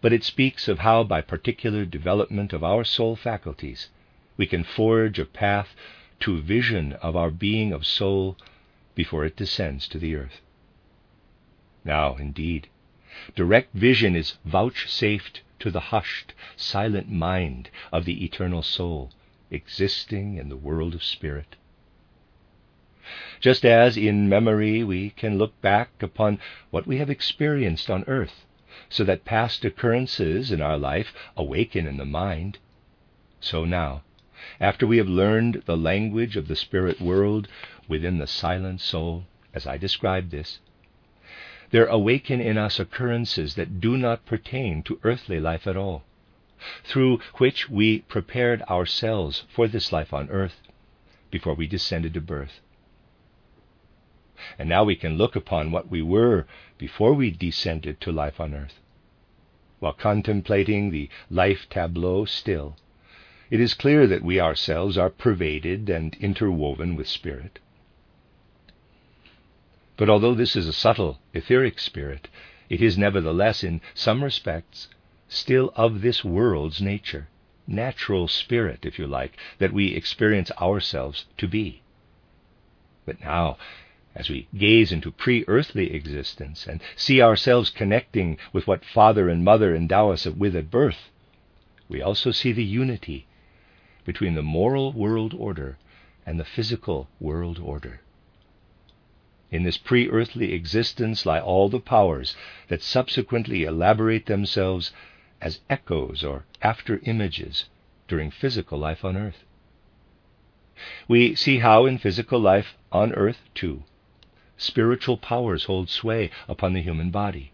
But it speaks of how, by particular development of our soul faculties, we can forge a path to vision of our being of soul before it descends to the earth. Now, indeed, direct vision is vouchsafed to the hushed, silent mind of the eternal soul, existing in the world of spirit. Just as in memory we can look back upon what we have experienced on earth, so that past occurrences in our life awaken in the mind, so now after we have learned the language of the spirit world within the silent soul, as I described this, there awaken in us occurrences that do not pertain to earthly life at all, through which we prepared ourselves for this life on earth before we descended to birth. And now we can look upon what we were before we descended to life on earth. While contemplating the life tableau still, it is clear that we ourselves are pervaded and interwoven with spirit. But although this is a subtle, etheric spirit, it is nevertheless, in some respects, still of this world's nature, natural spirit, if you like, that we experience ourselves to be. But now, as we gaze into pre earthly existence and see ourselves connecting with what Father and Mother endow us with at birth, we also see the unity between the moral world order and the physical world order. In this pre earthly existence lie all the powers that subsequently elaborate themselves as echoes or after images during physical life on earth. We see how in physical life on earth, too, spiritual powers hold sway upon the human body.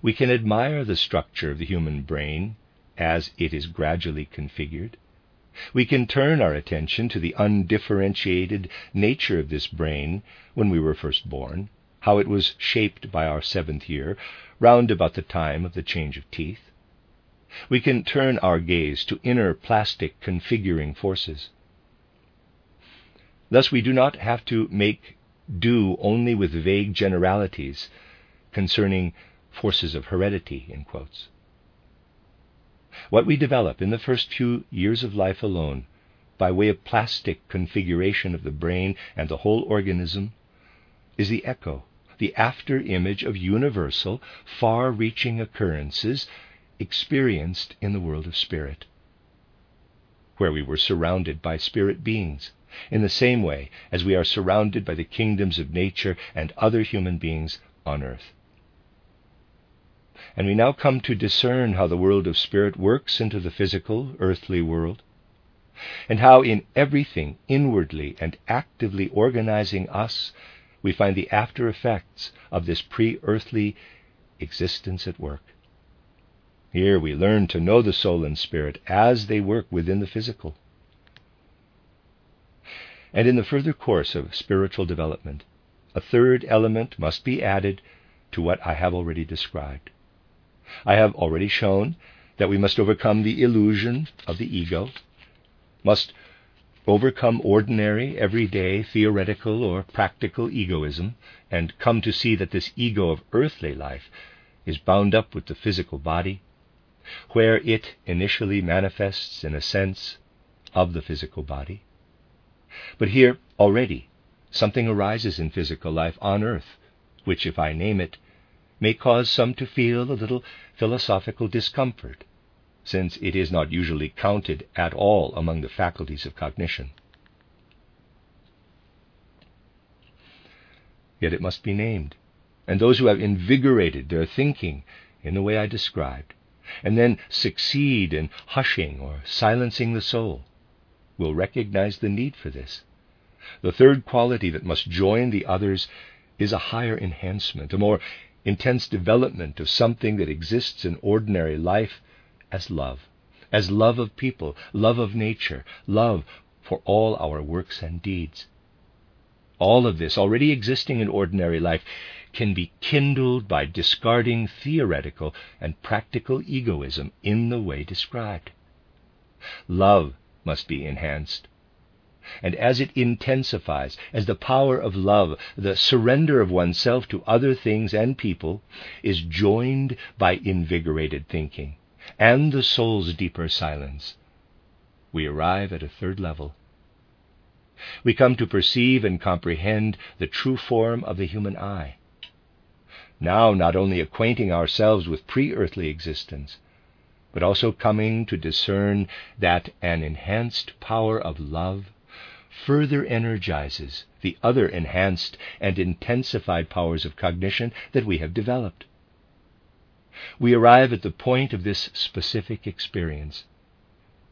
We can admire the structure of the human brain as it is gradually configured. We can turn our attention to the undifferentiated nature of this brain when we were first born, how it was shaped by our seventh year, round about the time of the change of teeth. We can turn our gaze to inner plastic configuring forces. Thus, we do not have to make do only with vague generalities concerning forces of heredity, in quotes. What we develop in the first few years of life alone, by way of plastic configuration of the brain and the whole organism, is the echo, the after image of universal, far reaching occurrences experienced in the world of spirit, where we were surrounded by spirit beings, in the same way as we are surrounded by the kingdoms of nature and other human beings on earth. And we now come to discern how the world of spirit works into the physical, earthly world, and how in everything inwardly and actively organizing us we find the after effects of this pre earthly existence at work. Here we learn to know the soul and spirit as they work within the physical. And in the further course of spiritual development, a third element must be added to what I have already described. I have already shown that we must overcome the illusion of the ego, must overcome ordinary, everyday, theoretical, or practical egoism, and come to see that this ego of earthly life is bound up with the physical body, where it initially manifests in a sense of the physical body. But here already something arises in physical life on earth, which, if I name it, may cause some to feel a little philosophical discomfort, since it is not usually counted at all among the faculties of cognition. Yet it must be named, and those who have invigorated their thinking in the way I described, and then succeed in hushing or silencing the soul, will recognize the need for this. The third quality that must join the others is a higher enhancement, a more intense development of something that exists in ordinary life as love, as love of people, love of nature, love for all our works and deeds. All of this, already existing in ordinary life, can be kindled by discarding theoretical and practical egoism in the way described. Love must be enhanced. And as it intensifies, as the power of love, the surrender of oneself to other things and people, is joined by invigorated thinking and the soul's deeper silence, we arrive at a third level we come to perceive and comprehend the true form of the human I. Now, not only acquainting ourselves with pre earthly existence, but also coming to discern that an enhanced power of love further energizes the other enhanced and intensified powers of cognition that we have developed. We arrive at the point of this specific experience.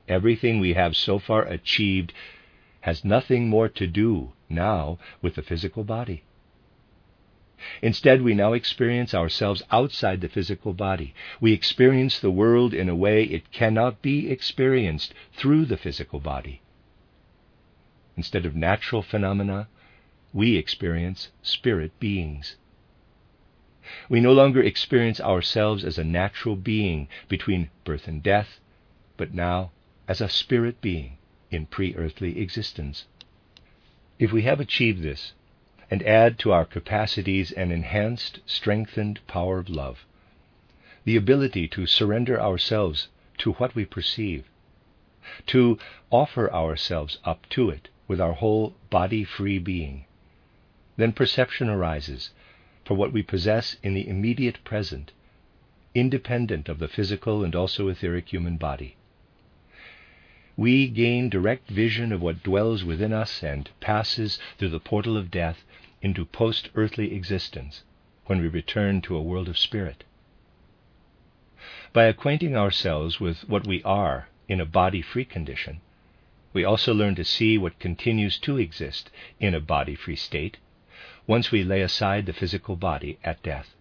Everything we have so far achieved has nothing more to do now with the physical body. Instead, we now experience ourselves outside the physical body. We experience the world in a way it cannot be experienced through the physical body. Instead of natural phenomena, we experience spirit beings. We no longer experience ourselves as a natural being between birth and death, but now as a spirit being in pre earthly existence. If we have achieved this, and add to our capacities an enhanced, strengthened power of love, the ability to surrender ourselves to what we perceive, to offer ourselves up to it with our whole body free being, then perception arises for what we possess in the immediate present, independent of the physical and also etheric human body we gain direct vision of what dwells within us and passes through the portal of death into post earthly existence when we return to a world of spirit. By acquainting ourselves with what we are in a body free condition, we also learn to see what continues to exist in a body free state once we lay aside the physical body at death.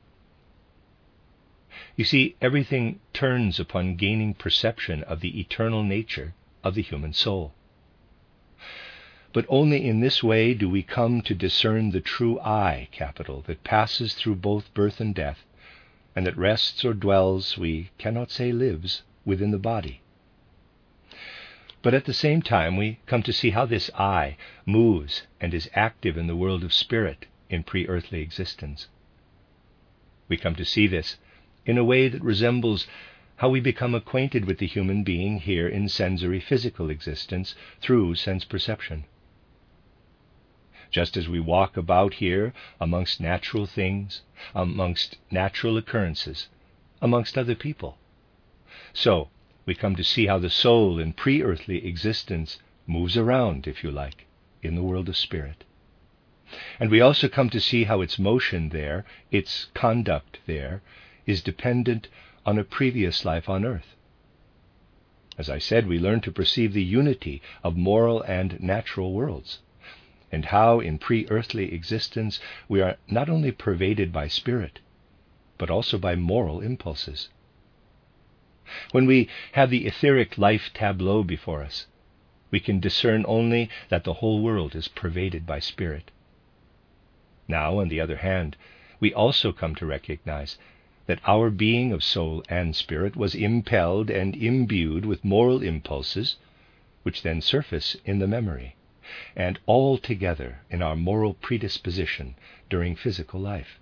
You see, everything turns upon gaining perception of the eternal nature of the human soul. But only in this way do we come to discern the true I, capital, that passes through both birth and death, and that rests or dwells, we cannot say lives, within the body. But at the same time, we come to see how this I moves and is active in the world of spirit in pre earthly existence. We come to see this in a way that resembles how we become acquainted with the human being here in sensory physical existence through sense perception. Just as we walk about here amongst natural things, amongst natural occurrences, amongst other people, so we come to see how the soul in pre earthly existence moves around, if you like, in the world of spirit. And we also come to see how its motion there, its conduct there, is dependent on a previous life on earth. As I said, we learn to perceive the unity of moral and natural worlds, and how in pre earthly existence we are not only pervaded by spirit, but also by moral impulses. When we have the etheric life tableau before us, we can discern only that the whole world is pervaded by spirit. Now, on the other hand, we also come to recognize that our being of soul and spirit was impelled and imbued with moral impulses, which then surface in the memory, and all together in our moral predisposition during physical life.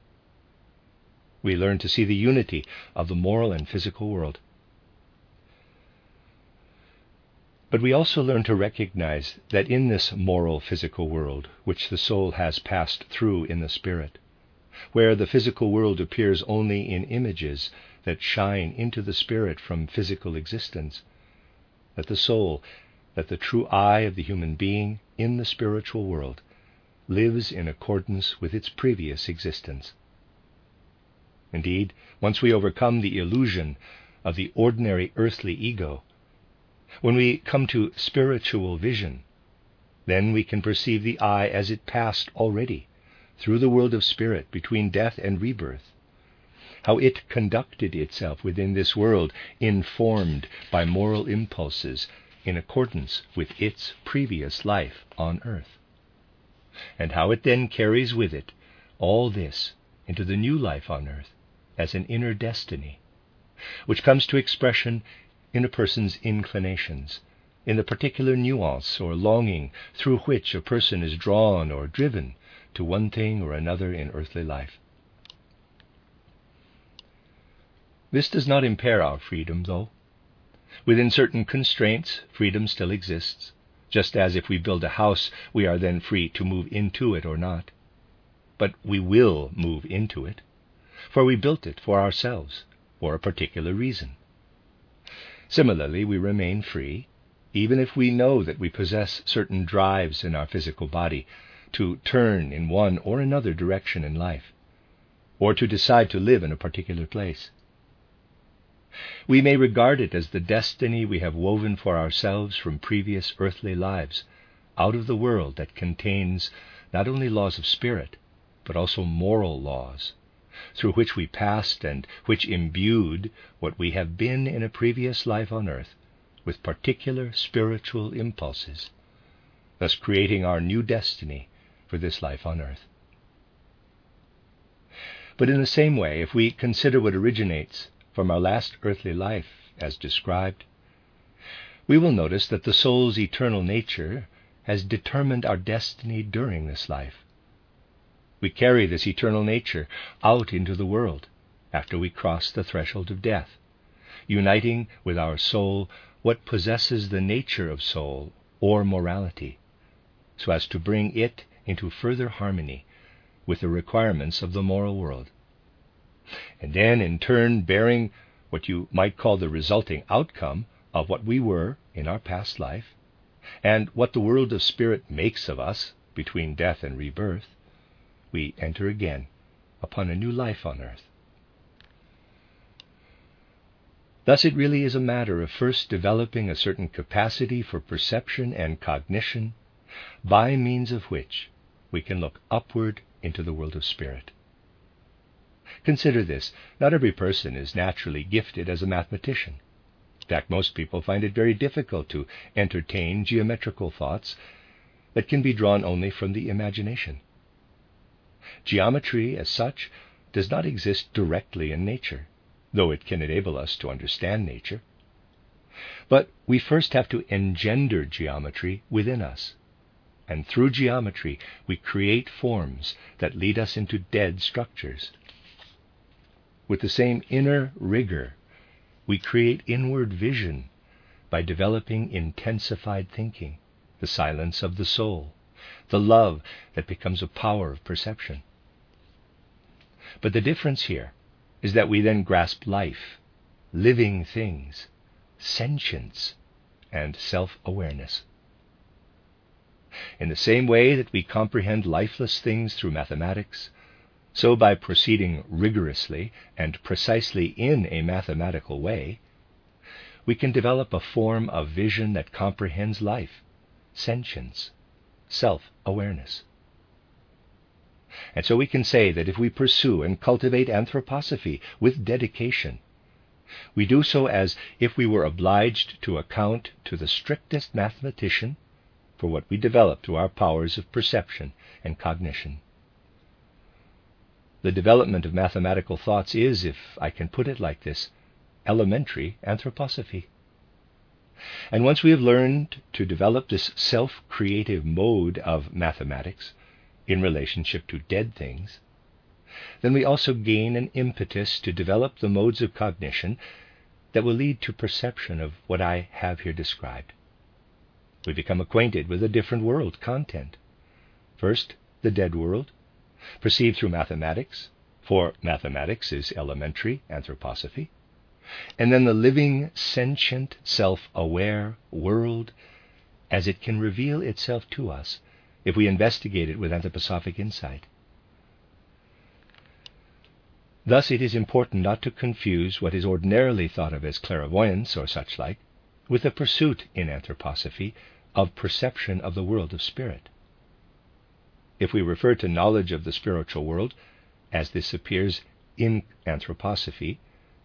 We learn to see the unity of the moral and physical world. But we also learn to recognize that in this moral physical world, which the soul has passed through in the spirit, where the physical world appears only in images that shine into the spirit from physical existence, that the soul, that the true I of the human being in the spiritual world, lives in accordance with its previous existence. Indeed, once we overcome the illusion of the ordinary earthly ego, when we come to spiritual vision, then we can perceive the I as it passed already through the world of spirit between death and rebirth, how it conducted itself within this world, informed by moral impulses in accordance with its previous life on earth, and how it then carries with it all this into the new life on earth as an inner destiny, which comes to expression in a person's inclinations in the particular nuance or longing through which a person is drawn or driven to one thing or another in earthly life. This does not impair our freedom, though. Within certain constraints, freedom still exists, just as if we build a house, we are then free to move into it or not. But we will move into it, for we built it for ourselves, for a particular reason. Similarly, we remain free even if we know that we possess certain drives in our physical body to turn in one or another direction in life, or to decide to live in a particular place. We may regard it as the destiny we have woven for ourselves from previous earthly lives, out of the world that contains not only laws of spirit, but also moral laws, through which we passed and which imbued what we have been in a previous life on earth with particular spiritual impulses, thus creating our new destiny for this life on earth. But in the same way, if we consider what originates from our last earthly life as described, we will notice that the soul's eternal nature has determined our destiny during this life. We carry this eternal nature out into the world after we cross the threshold of death, uniting with our soul what possesses the nature of soul or morality, so as to bring it into further harmony with the requirements of the moral world. And then, in turn, bearing what you might call the resulting outcome of what we were in our past life, and what the world of spirit makes of us between death and rebirth, we enter again upon a new life on earth. Thus, it really is a matter of first developing a certain capacity for perception and cognition, by means of which we can look upward into the world of spirit. Consider this not every person is naturally gifted as a mathematician. In fact, most people find it very difficult to entertain geometrical thoughts that can be drawn only from the imagination. Geometry, as such, does not exist directly in nature though it can enable us to understand nature. But we first have to engender geometry within us. And through geometry, we create forms that lead us into dead structures. With the same inner rigor, we create inward vision by developing intensified thinking, the silence of the soul, the love that becomes a power of perception. But the difference here is that we then grasp life, living things, sentience, and self awareness. In the same way that we comprehend lifeless things through mathematics, so by proceeding rigorously and precisely in a mathematical way, we can develop a form of vision that comprehends life, sentience, self awareness. And so we can say that if we pursue and cultivate anthroposophy with dedication, we do so as if we were obliged to account to the strictest mathematician for what we develop through our powers of perception and cognition. The development of mathematical thoughts is, if I can put it like this, elementary anthroposophy. And once we have learned to develop this self creative mode of mathematics, in relationship to dead things, then we also gain an impetus to develop the modes of cognition that will lead to perception of what I have here described. We become acquainted with a different world content. First, the dead world, perceived through mathematics, for mathematics is elementary anthroposophy, and then the living, sentient, self aware world as it can reveal itself to us if we investigate it with anthroposophic insight. Thus, it is important not to confuse what is ordinarily thought of as clairvoyance or such like with the pursuit in anthroposophy of perception of the world of spirit. If we refer to knowledge of the spiritual world, as this appears in anthroposophy,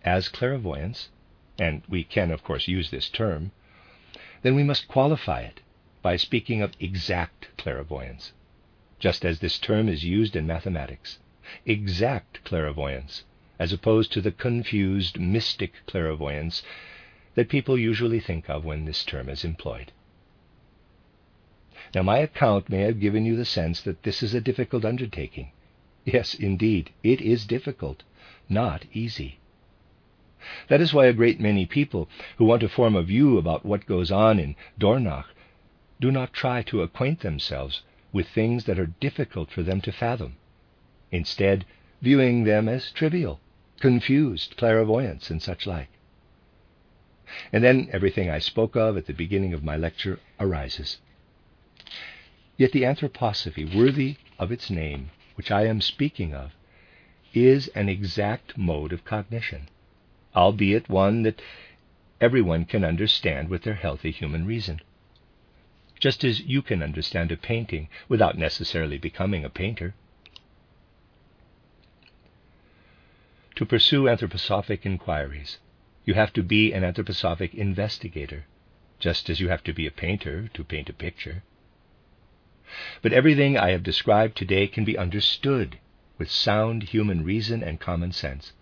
as clairvoyance, and we can, of course, use this term, then we must qualify it by speaking of exact clairvoyance, just as this term is used in mathematics. Exact clairvoyance, as opposed to the confused mystic clairvoyance that people usually think of when this term is employed. Now, my account may have given you the sense that this is a difficult undertaking. Yes, indeed, it is difficult, not easy. That is why a great many people who want to form a view about what goes on in Dornach do not try to acquaint themselves with things that are difficult for them to fathom, instead, viewing them as trivial, confused clairvoyance, and such like. And then everything I spoke of at the beginning of my lecture arises. Yet the anthroposophy worthy of its name, which I am speaking of, is an exact mode of cognition, albeit one that everyone can understand with their healthy human reason just as you can understand a painting without necessarily becoming a painter. To pursue anthroposophic inquiries, you have to be an anthroposophic investigator, just as you have to be a painter to paint a picture. But everything I have described today can be understood with sound human reason and common sense,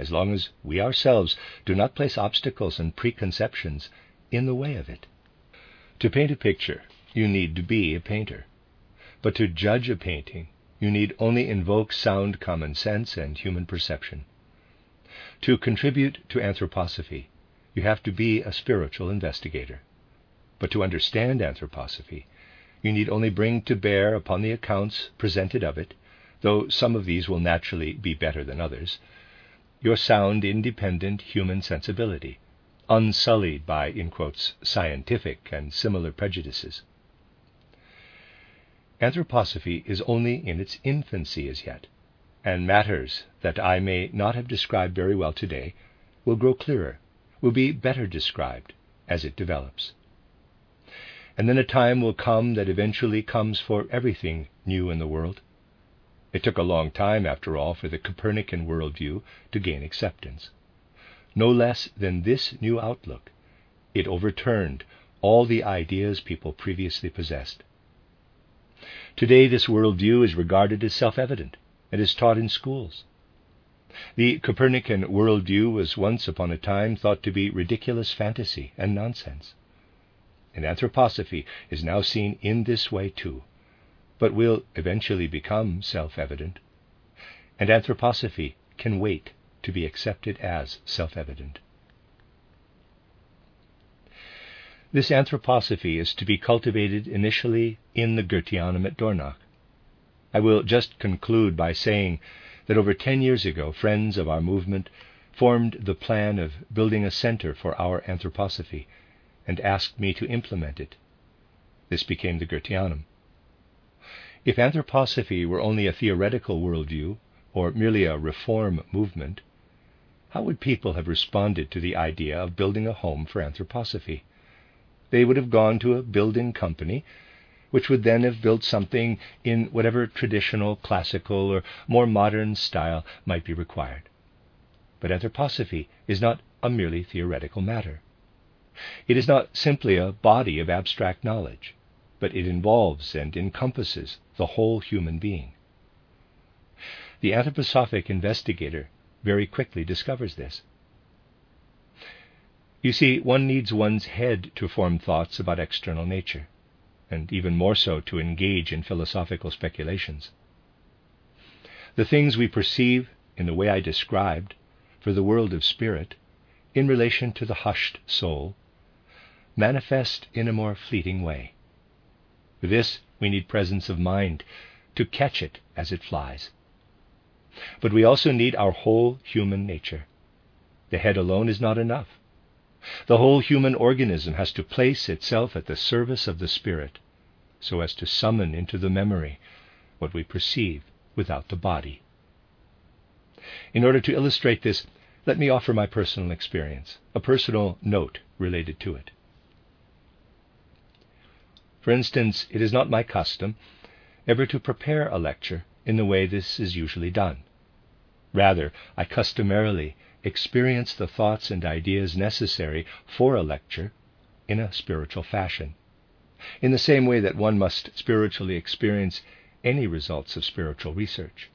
as long as we ourselves do not place obstacles and preconceptions in the way of it. To paint a picture, you need to be a painter. But to judge a painting, you need only invoke sound common sense and human perception. To contribute to anthroposophy, you have to be a spiritual investigator. But to understand anthroposophy, you need only bring to bear upon the accounts presented of it, though some of these will naturally be better than others, your sound, independent human sensibility unsullied by, in quotes, scientific and similar prejudices. Anthroposophy is only in its infancy as yet, and matters that I may not have described very well today will grow clearer, will be better described as it develops. And then a time will come that eventually comes for everything new in the world. It took a long time, after all, for the Copernican worldview to gain acceptance no less than this new outlook, it overturned all the ideas people previously possessed. Today, this worldview is regarded as self evident and is taught in schools. The Copernican worldview was once upon a time thought to be ridiculous fantasy and nonsense. And anthroposophy is now seen in this way too, but will eventually become self evident. And anthroposophy can wait to be accepted as self evident. This anthroposophy is to be cultivated initially in the Goetheanum at Dornach. I will just conclude by saying that over ten years ago, friends of our movement formed the plan of building a center for our anthroposophy and asked me to implement it. This became the Goetheanum. If anthroposophy were only a theoretical worldview, or merely a reform movement, how would people have responded to the idea of building a home for anthroposophy? They would have gone to a building company, which would then have built something in whatever traditional, classical, or more modern style might be required. But anthroposophy is not a merely theoretical matter. It is not simply a body of abstract knowledge, but it involves and encompasses the whole human being. The anthroposophic investigator very quickly discovers this. You see, one needs one's head to form thoughts about external nature, and even more so to engage in philosophical speculations. The things we perceive in the way I described for the world of spirit, in relation to the hushed soul, manifest in a more fleeting way. This, we need presence of mind to catch it as it flies. But we also need our whole human nature. The head alone is not enough. The whole human organism has to place itself at the service of the spirit, so as to summon into the memory what we perceive without the body. In order to illustrate this, let me offer my personal experience, a personal note related to it. For instance, it is not my custom ever to prepare a lecture in the way this is usually done. Rather, I customarily experience the thoughts and ideas necessary for a lecture in a spiritual fashion, in the same way that one must spiritually experience any results of spiritual research.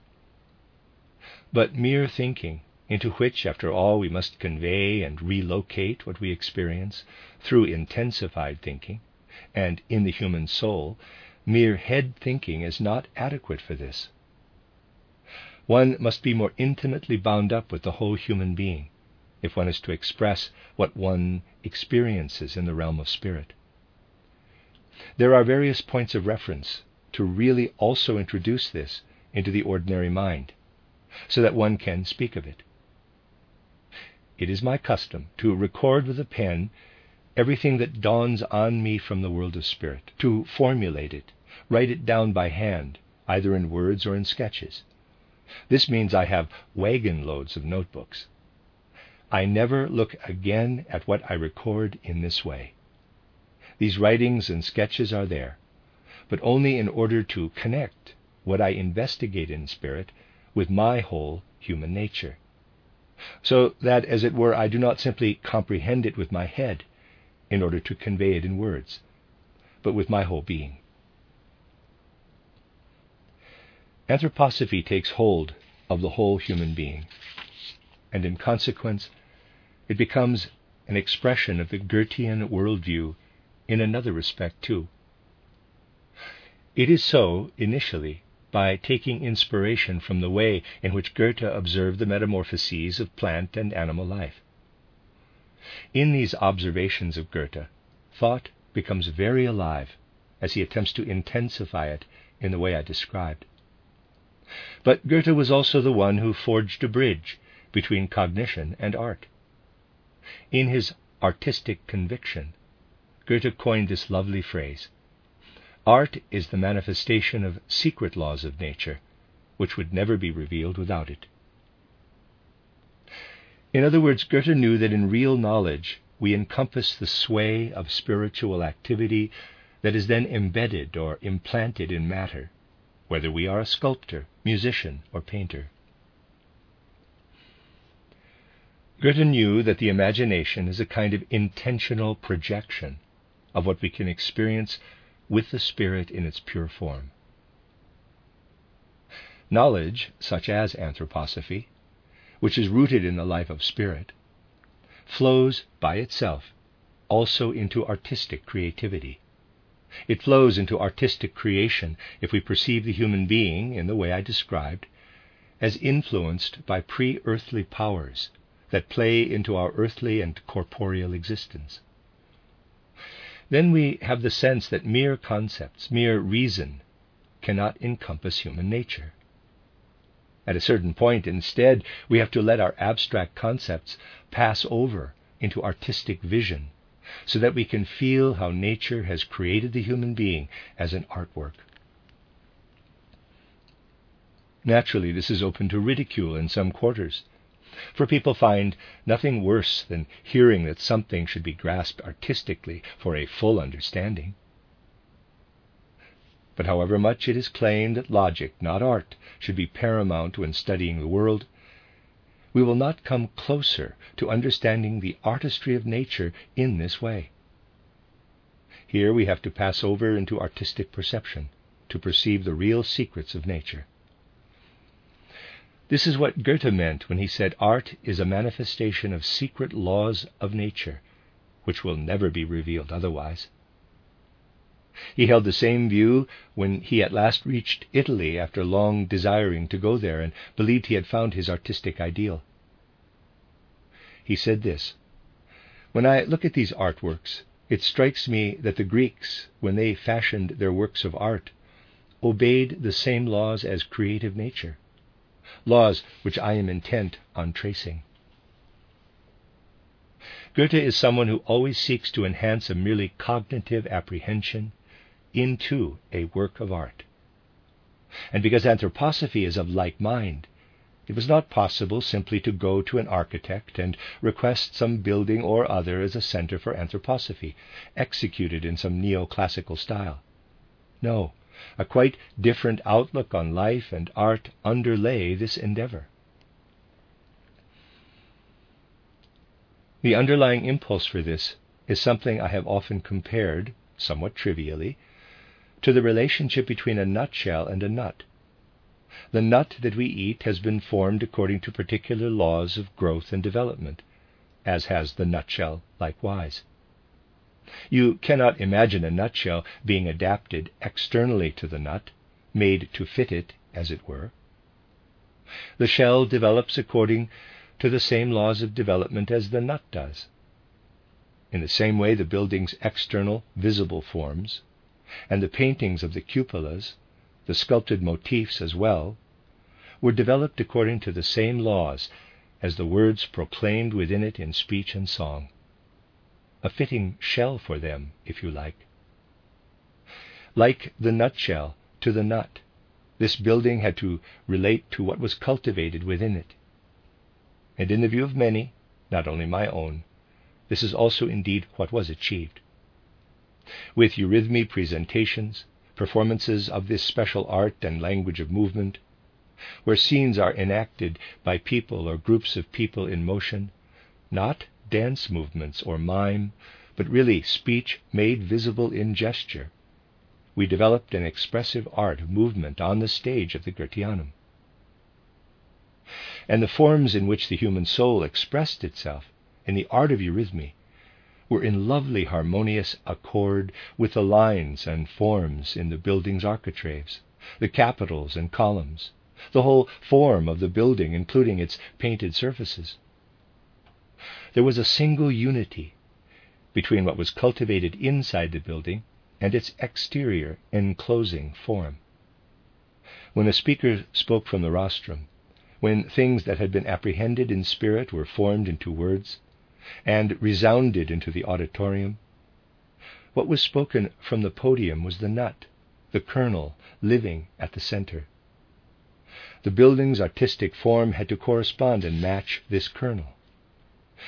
But mere thinking into which, after all, we must convey and relocate what we experience through intensified thinking, and in the human soul, mere head thinking is not adequate for this. One must be more intimately bound up with the whole human being if one is to express what one experiences in the realm of spirit. There are various points of reference to really also introduce this into the ordinary mind, so that one can speak of it. It is my custom to record with a pen everything that dawns on me from the world of spirit, to formulate it, write it down by hand, either in words or in sketches. This means I have wagon loads of notebooks. I never look again at what I record in this way. These writings and sketches are there, but only in order to connect what I investigate in spirit with my whole human nature so that, as it were, I do not simply comprehend it with my head in order to convey it in words, but with my whole being. Anthroposophy takes hold of the whole human being, and in consequence, it becomes an expression of the Goethean worldview in another respect too. It is so initially by taking inspiration from the way in which Goethe observed the metamorphoses of plant and animal life. In these observations of Goethe, thought becomes very alive as he attempts to intensify it in the way I described. But Goethe was also the one who forged a bridge between cognition and art. In his artistic conviction, Goethe coined this lovely phrase Art is the manifestation of secret laws of nature, which would never be revealed without it. In other words, Goethe knew that in real knowledge we encompass the sway of spiritual activity that is then embedded or implanted in matter, whether we are a sculptor, musician, or painter. Goethe knew that the imagination is a kind of intentional projection of what we can experience with the Spirit in its pure form. Knowledge, such as anthroposophy, which is rooted in the life of spirit, flows by itself also into artistic creativity. It flows into artistic creation if we perceive the human being, in the way I described, as influenced by pre earthly powers that play into our earthly and corporeal existence then we have the sense that mere concepts, mere reason, cannot encompass human nature. At a certain point, instead, we have to let our abstract concepts pass over into artistic vision so that we can feel how nature has created the human being as an artwork. Naturally, this is open to ridicule in some quarters. For people find nothing worse than hearing that something should be grasped artistically for a full understanding. But however much it is claimed that logic, not art, should be paramount when studying the world, we will not come closer to understanding the artistry of nature in this way. Here we have to pass over into artistic perception to perceive the real secrets of nature. This is what Goethe meant when he said art is a manifestation of secret laws of nature, which will never be revealed otherwise. He held the same view when he at last reached Italy after long desiring to go there and believed he had found his artistic ideal. He said this When I look at these artworks, it strikes me that the Greeks, when they fashioned their works of art, obeyed the same laws as creative nature, laws which I am intent on tracing. Goethe is someone who always seeks to enhance a merely cognitive apprehension into a work of art. And because anthroposophy is of like mind, it was not possible simply to go to an architect and request some building or other as a center for anthroposophy, executed in some neoclassical style. No, a quite different outlook on life and art underlay this endeavor. The underlying impulse for this is something I have often compared, somewhat trivially, to the relationship between a nutshell and a nut. The nut that we eat has been formed according to particular laws of growth and development, as has the nutshell likewise. You cannot imagine a nutshell being adapted externally to the nut, made to fit it, as it were. The shell develops according to the same laws of development as the nut does. In the same way, the building's external, visible forms, and the paintings of the cupolas the sculpted motifs as well, were developed according to the same laws as the words proclaimed within it in speech and song. A fitting shell for them, if you like. Like the nutshell to the nut, this building had to relate to what was cultivated within it. And in the view of many, not only my own, this is also indeed what was achieved. With eurythmy presentations, performances of this special art and language of movement, where scenes are enacted by people or groups of people in motion, not dance movements or mime, but really speech made visible in gesture. We developed an expressive art of movement on the stage of the Goetheanum. And the forms in which the human soul expressed itself in the art of eurythmy were in lovely harmonious accord with the lines and forms in the building's architraves, the capitals and columns, the whole form of the building, including its painted surfaces. There was a single unity between what was cultivated inside the building and its exterior enclosing form. When the speaker spoke from the rostrum, when things that had been apprehended in spirit were formed into words, and resounded into the auditorium. What was spoken from the podium was the nut, the kernel, living at the center. The building's artistic form had to correspond and match this kernel.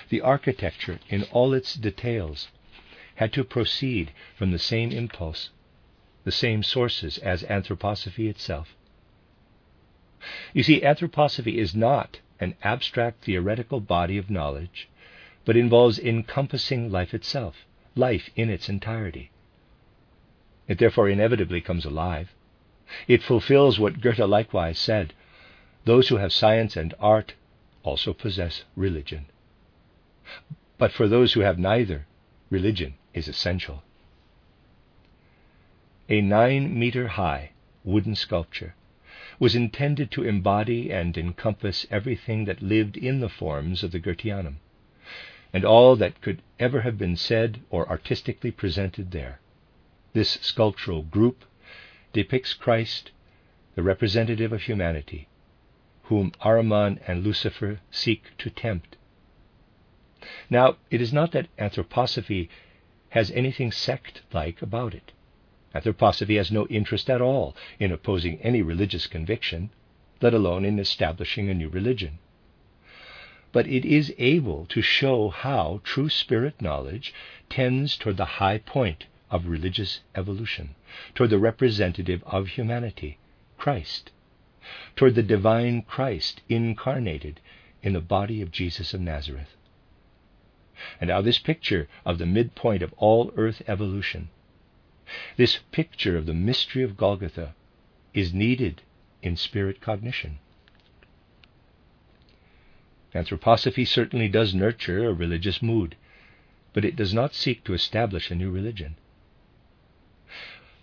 The architecture, in all its details, had to proceed from the same impulse, the same sources as anthroposophy itself. You see, anthroposophy is not an abstract theoretical body of knowledge but involves encompassing life itself, life in its entirety. It therefore inevitably comes alive. It fulfills what Goethe likewise said those who have science and art also possess religion. But for those who have neither, religion is essential. A nine meter high wooden sculpture was intended to embody and encompass everything that lived in the forms of the Goetheanum and all that could ever have been said or artistically presented there. This sculptural group depicts Christ, the representative of humanity, whom Ahriman and Lucifer seek to tempt. Now, it is not that anthroposophy has anything sect like about it. Anthroposophy has no interest at all in opposing any religious conviction, let alone in establishing a new religion but it is able to show how true spirit knowledge tends toward the high point of religious evolution, toward the representative of humanity, Christ, toward the divine Christ incarnated in the body of Jesus of Nazareth. And now, this picture of the midpoint of all earth evolution, this picture of the mystery of Golgotha, is needed in spirit cognition. Anthroposophy certainly does nurture a religious mood, but it does not seek to establish a new religion.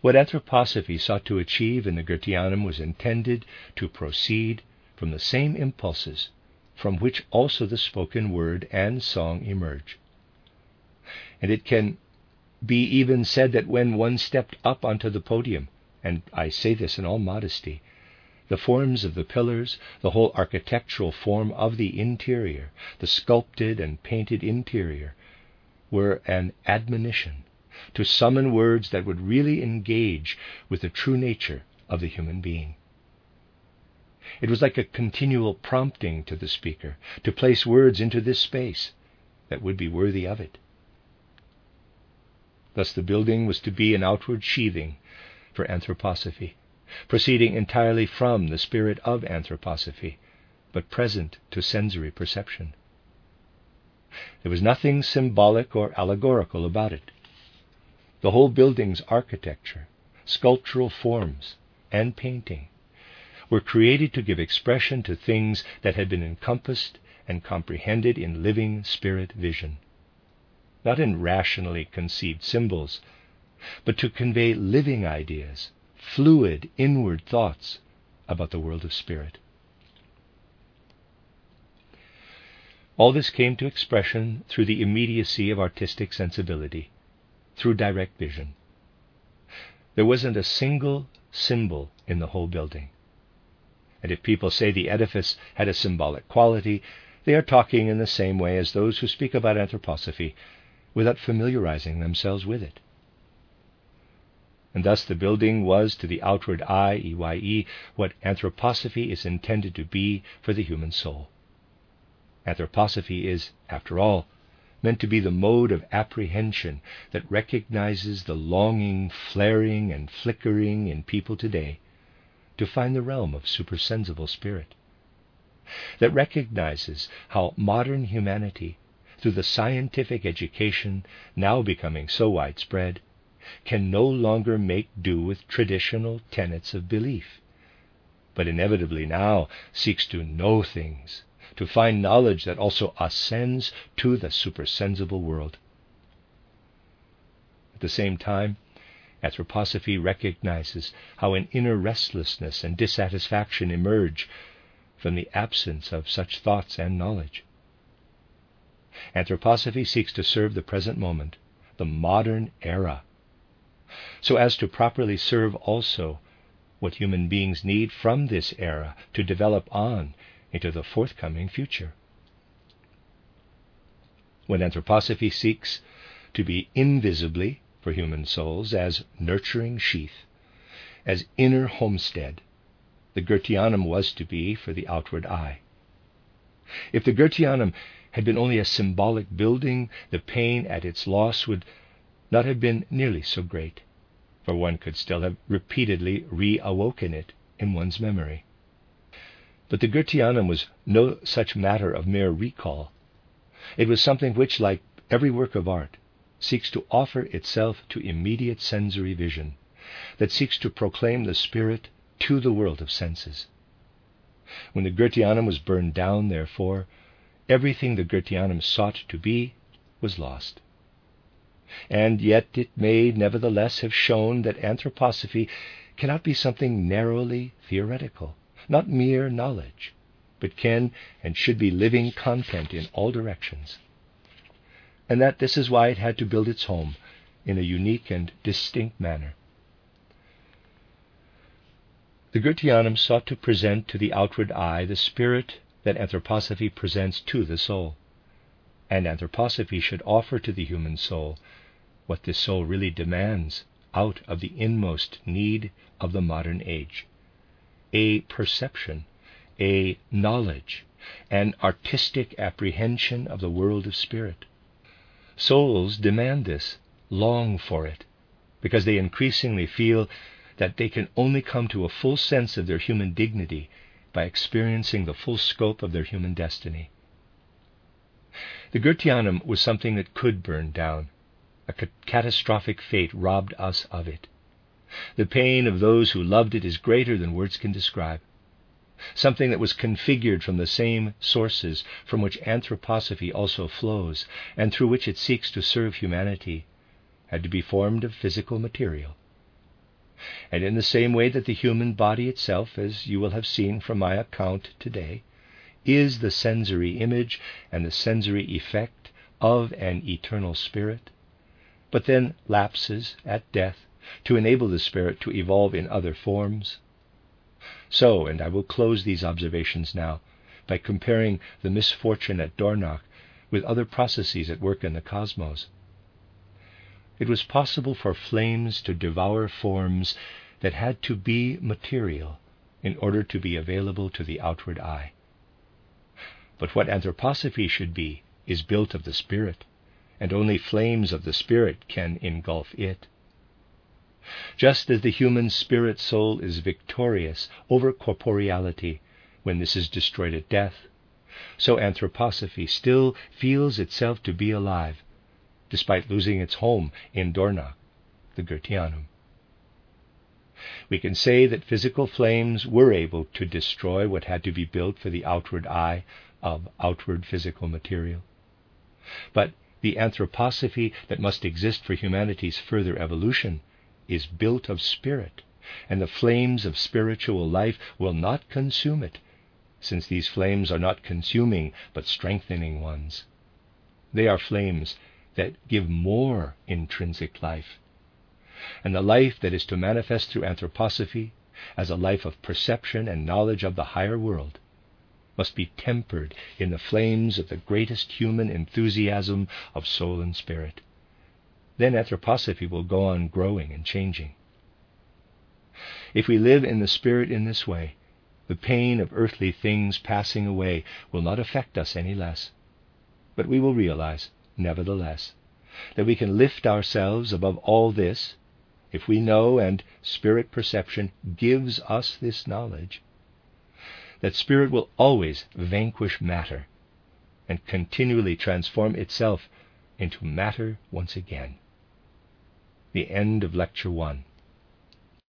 What anthroposophy sought to achieve in the Goetheanum was intended to proceed from the same impulses from which also the spoken word and song emerge. And it can be even said that when one stepped up onto the podium and I say this in all modesty, the forms of the pillars, the whole architectural form of the interior, the sculpted and painted interior, were an admonition to summon words that would really engage with the true nature of the human being. It was like a continual prompting to the speaker to place words into this space that would be worthy of it. Thus, the building was to be an outward sheathing for anthroposophy, proceeding entirely from the spirit of anthroposophy, but present to sensory perception. There was nothing symbolic or allegorical about it. The whole building's architecture, sculptural forms, and painting were created to give expression to things that had been encompassed and comprehended in living spirit vision, not in rationally conceived symbols, but to convey living ideas, fluid inward thoughts about the world of spirit. All this came to expression through the immediacy of artistic sensibility, through direct vision. There wasn't a single symbol in the whole building. And if people say the edifice had a symbolic quality, they are talking in the same way as those who speak about anthroposophy without familiarizing themselves with it. And thus the building was to the outward eye, EYE, what anthroposophy is intended to be for the human soul. Anthroposophy is, after all, meant to be the mode of apprehension that recognizes the longing, flaring, and flickering in people today to find the realm of supersensible spirit, that recognizes how modern humanity, through the scientific education now becoming so widespread, can no longer make do with traditional tenets of belief, but inevitably now seeks to know things to find knowledge that also ascends to the supersensible world. At the same time, anthroposophy recognizes how an inner restlessness and dissatisfaction emerge from the absence of such thoughts and knowledge. Anthroposophy seeks to serve the present moment, the modern era, so as to properly serve also what human beings need from this era to develop on into the forthcoming future. When anthroposophy seeks to be invisibly for human souls as nurturing sheath, as inner homestead, the Goetheanum was to be for the outward eye. If the Goetheanum had been only a symbolic building, the pain at its loss would not have been nearly so great, for one could still have repeatedly reawoken it in one's memory. But the Goetheanum was no such matter of mere recall. It was something which, like every work of art, seeks to offer itself to immediate sensory vision, that seeks to proclaim the spirit to the world of senses. When the Goetheanum was burned down, therefore, everything the Goetheanum sought to be was lost. And yet it may nevertheless have shown that anthroposophy cannot be something narrowly theoretical not mere knowledge, but can and should be living content in all directions. And that this is why it had to build its home in a unique and distinct manner. The Goetheanum sought to present to the outward eye the spirit that anthroposophy presents to the soul. And anthroposophy should offer to the human soul what this soul really demands out of the inmost need of the modern age a perception, a knowledge, an artistic apprehension of the world of spirit. Souls demand this, long for it, because they increasingly feel that they can only come to a full sense of their human dignity by experiencing the full scope of their human destiny. The Goetheanum was something that could burn down. A catastrophic fate robbed us of it. The pain of those who loved it is greater than words can describe. Something that was configured from the same sources from which anthroposophy also flows, and through which it seeks to serve humanity, had to be formed of physical material. And in the same way that the human body itself, as you will have seen from my account today, is the sensory image and the sensory effect of an eternal spirit, but then lapses at death to enable the spirit to evolve in other forms. So, and I will close these observations now by comparing the misfortune at Dornach with other processes at work in the cosmos. It was possible for flames to devour forms that had to be material in order to be available to the outward eye. But what anthroposophy should be is built of the spirit, and only flames of the spirit can engulf it. Just as the human spirit soul is victorious over corporeality when this is destroyed at death, so anthroposophy still feels itself to be alive, despite losing its home in Dornach, the Goetheanum. We can say that physical flames were able to destroy what had to be built for the outward eye of outward physical material. But the anthroposophy that must exist for humanity's further evolution is built of spirit, and the flames of spiritual life will not consume it, since these flames are not consuming but strengthening ones. They are flames that give more intrinsic life. And the life that is to manifest through anthroposophy as a life of perception and knowledge of the higher world must be tempered in the flames of the greatest human enthusiasm of soul and spirit then anthroposophy will go on growing and changing. If we live in the Spirit in this way, the pain of earthly things passing away will not affect us any less. But we will realize, nevertheless, that we can lift ourselves above all this if we know and spirit perception gives us this knowledge. That spirit will always vanquish matter and continually transform itself into matter once again. The end of Lecture 1.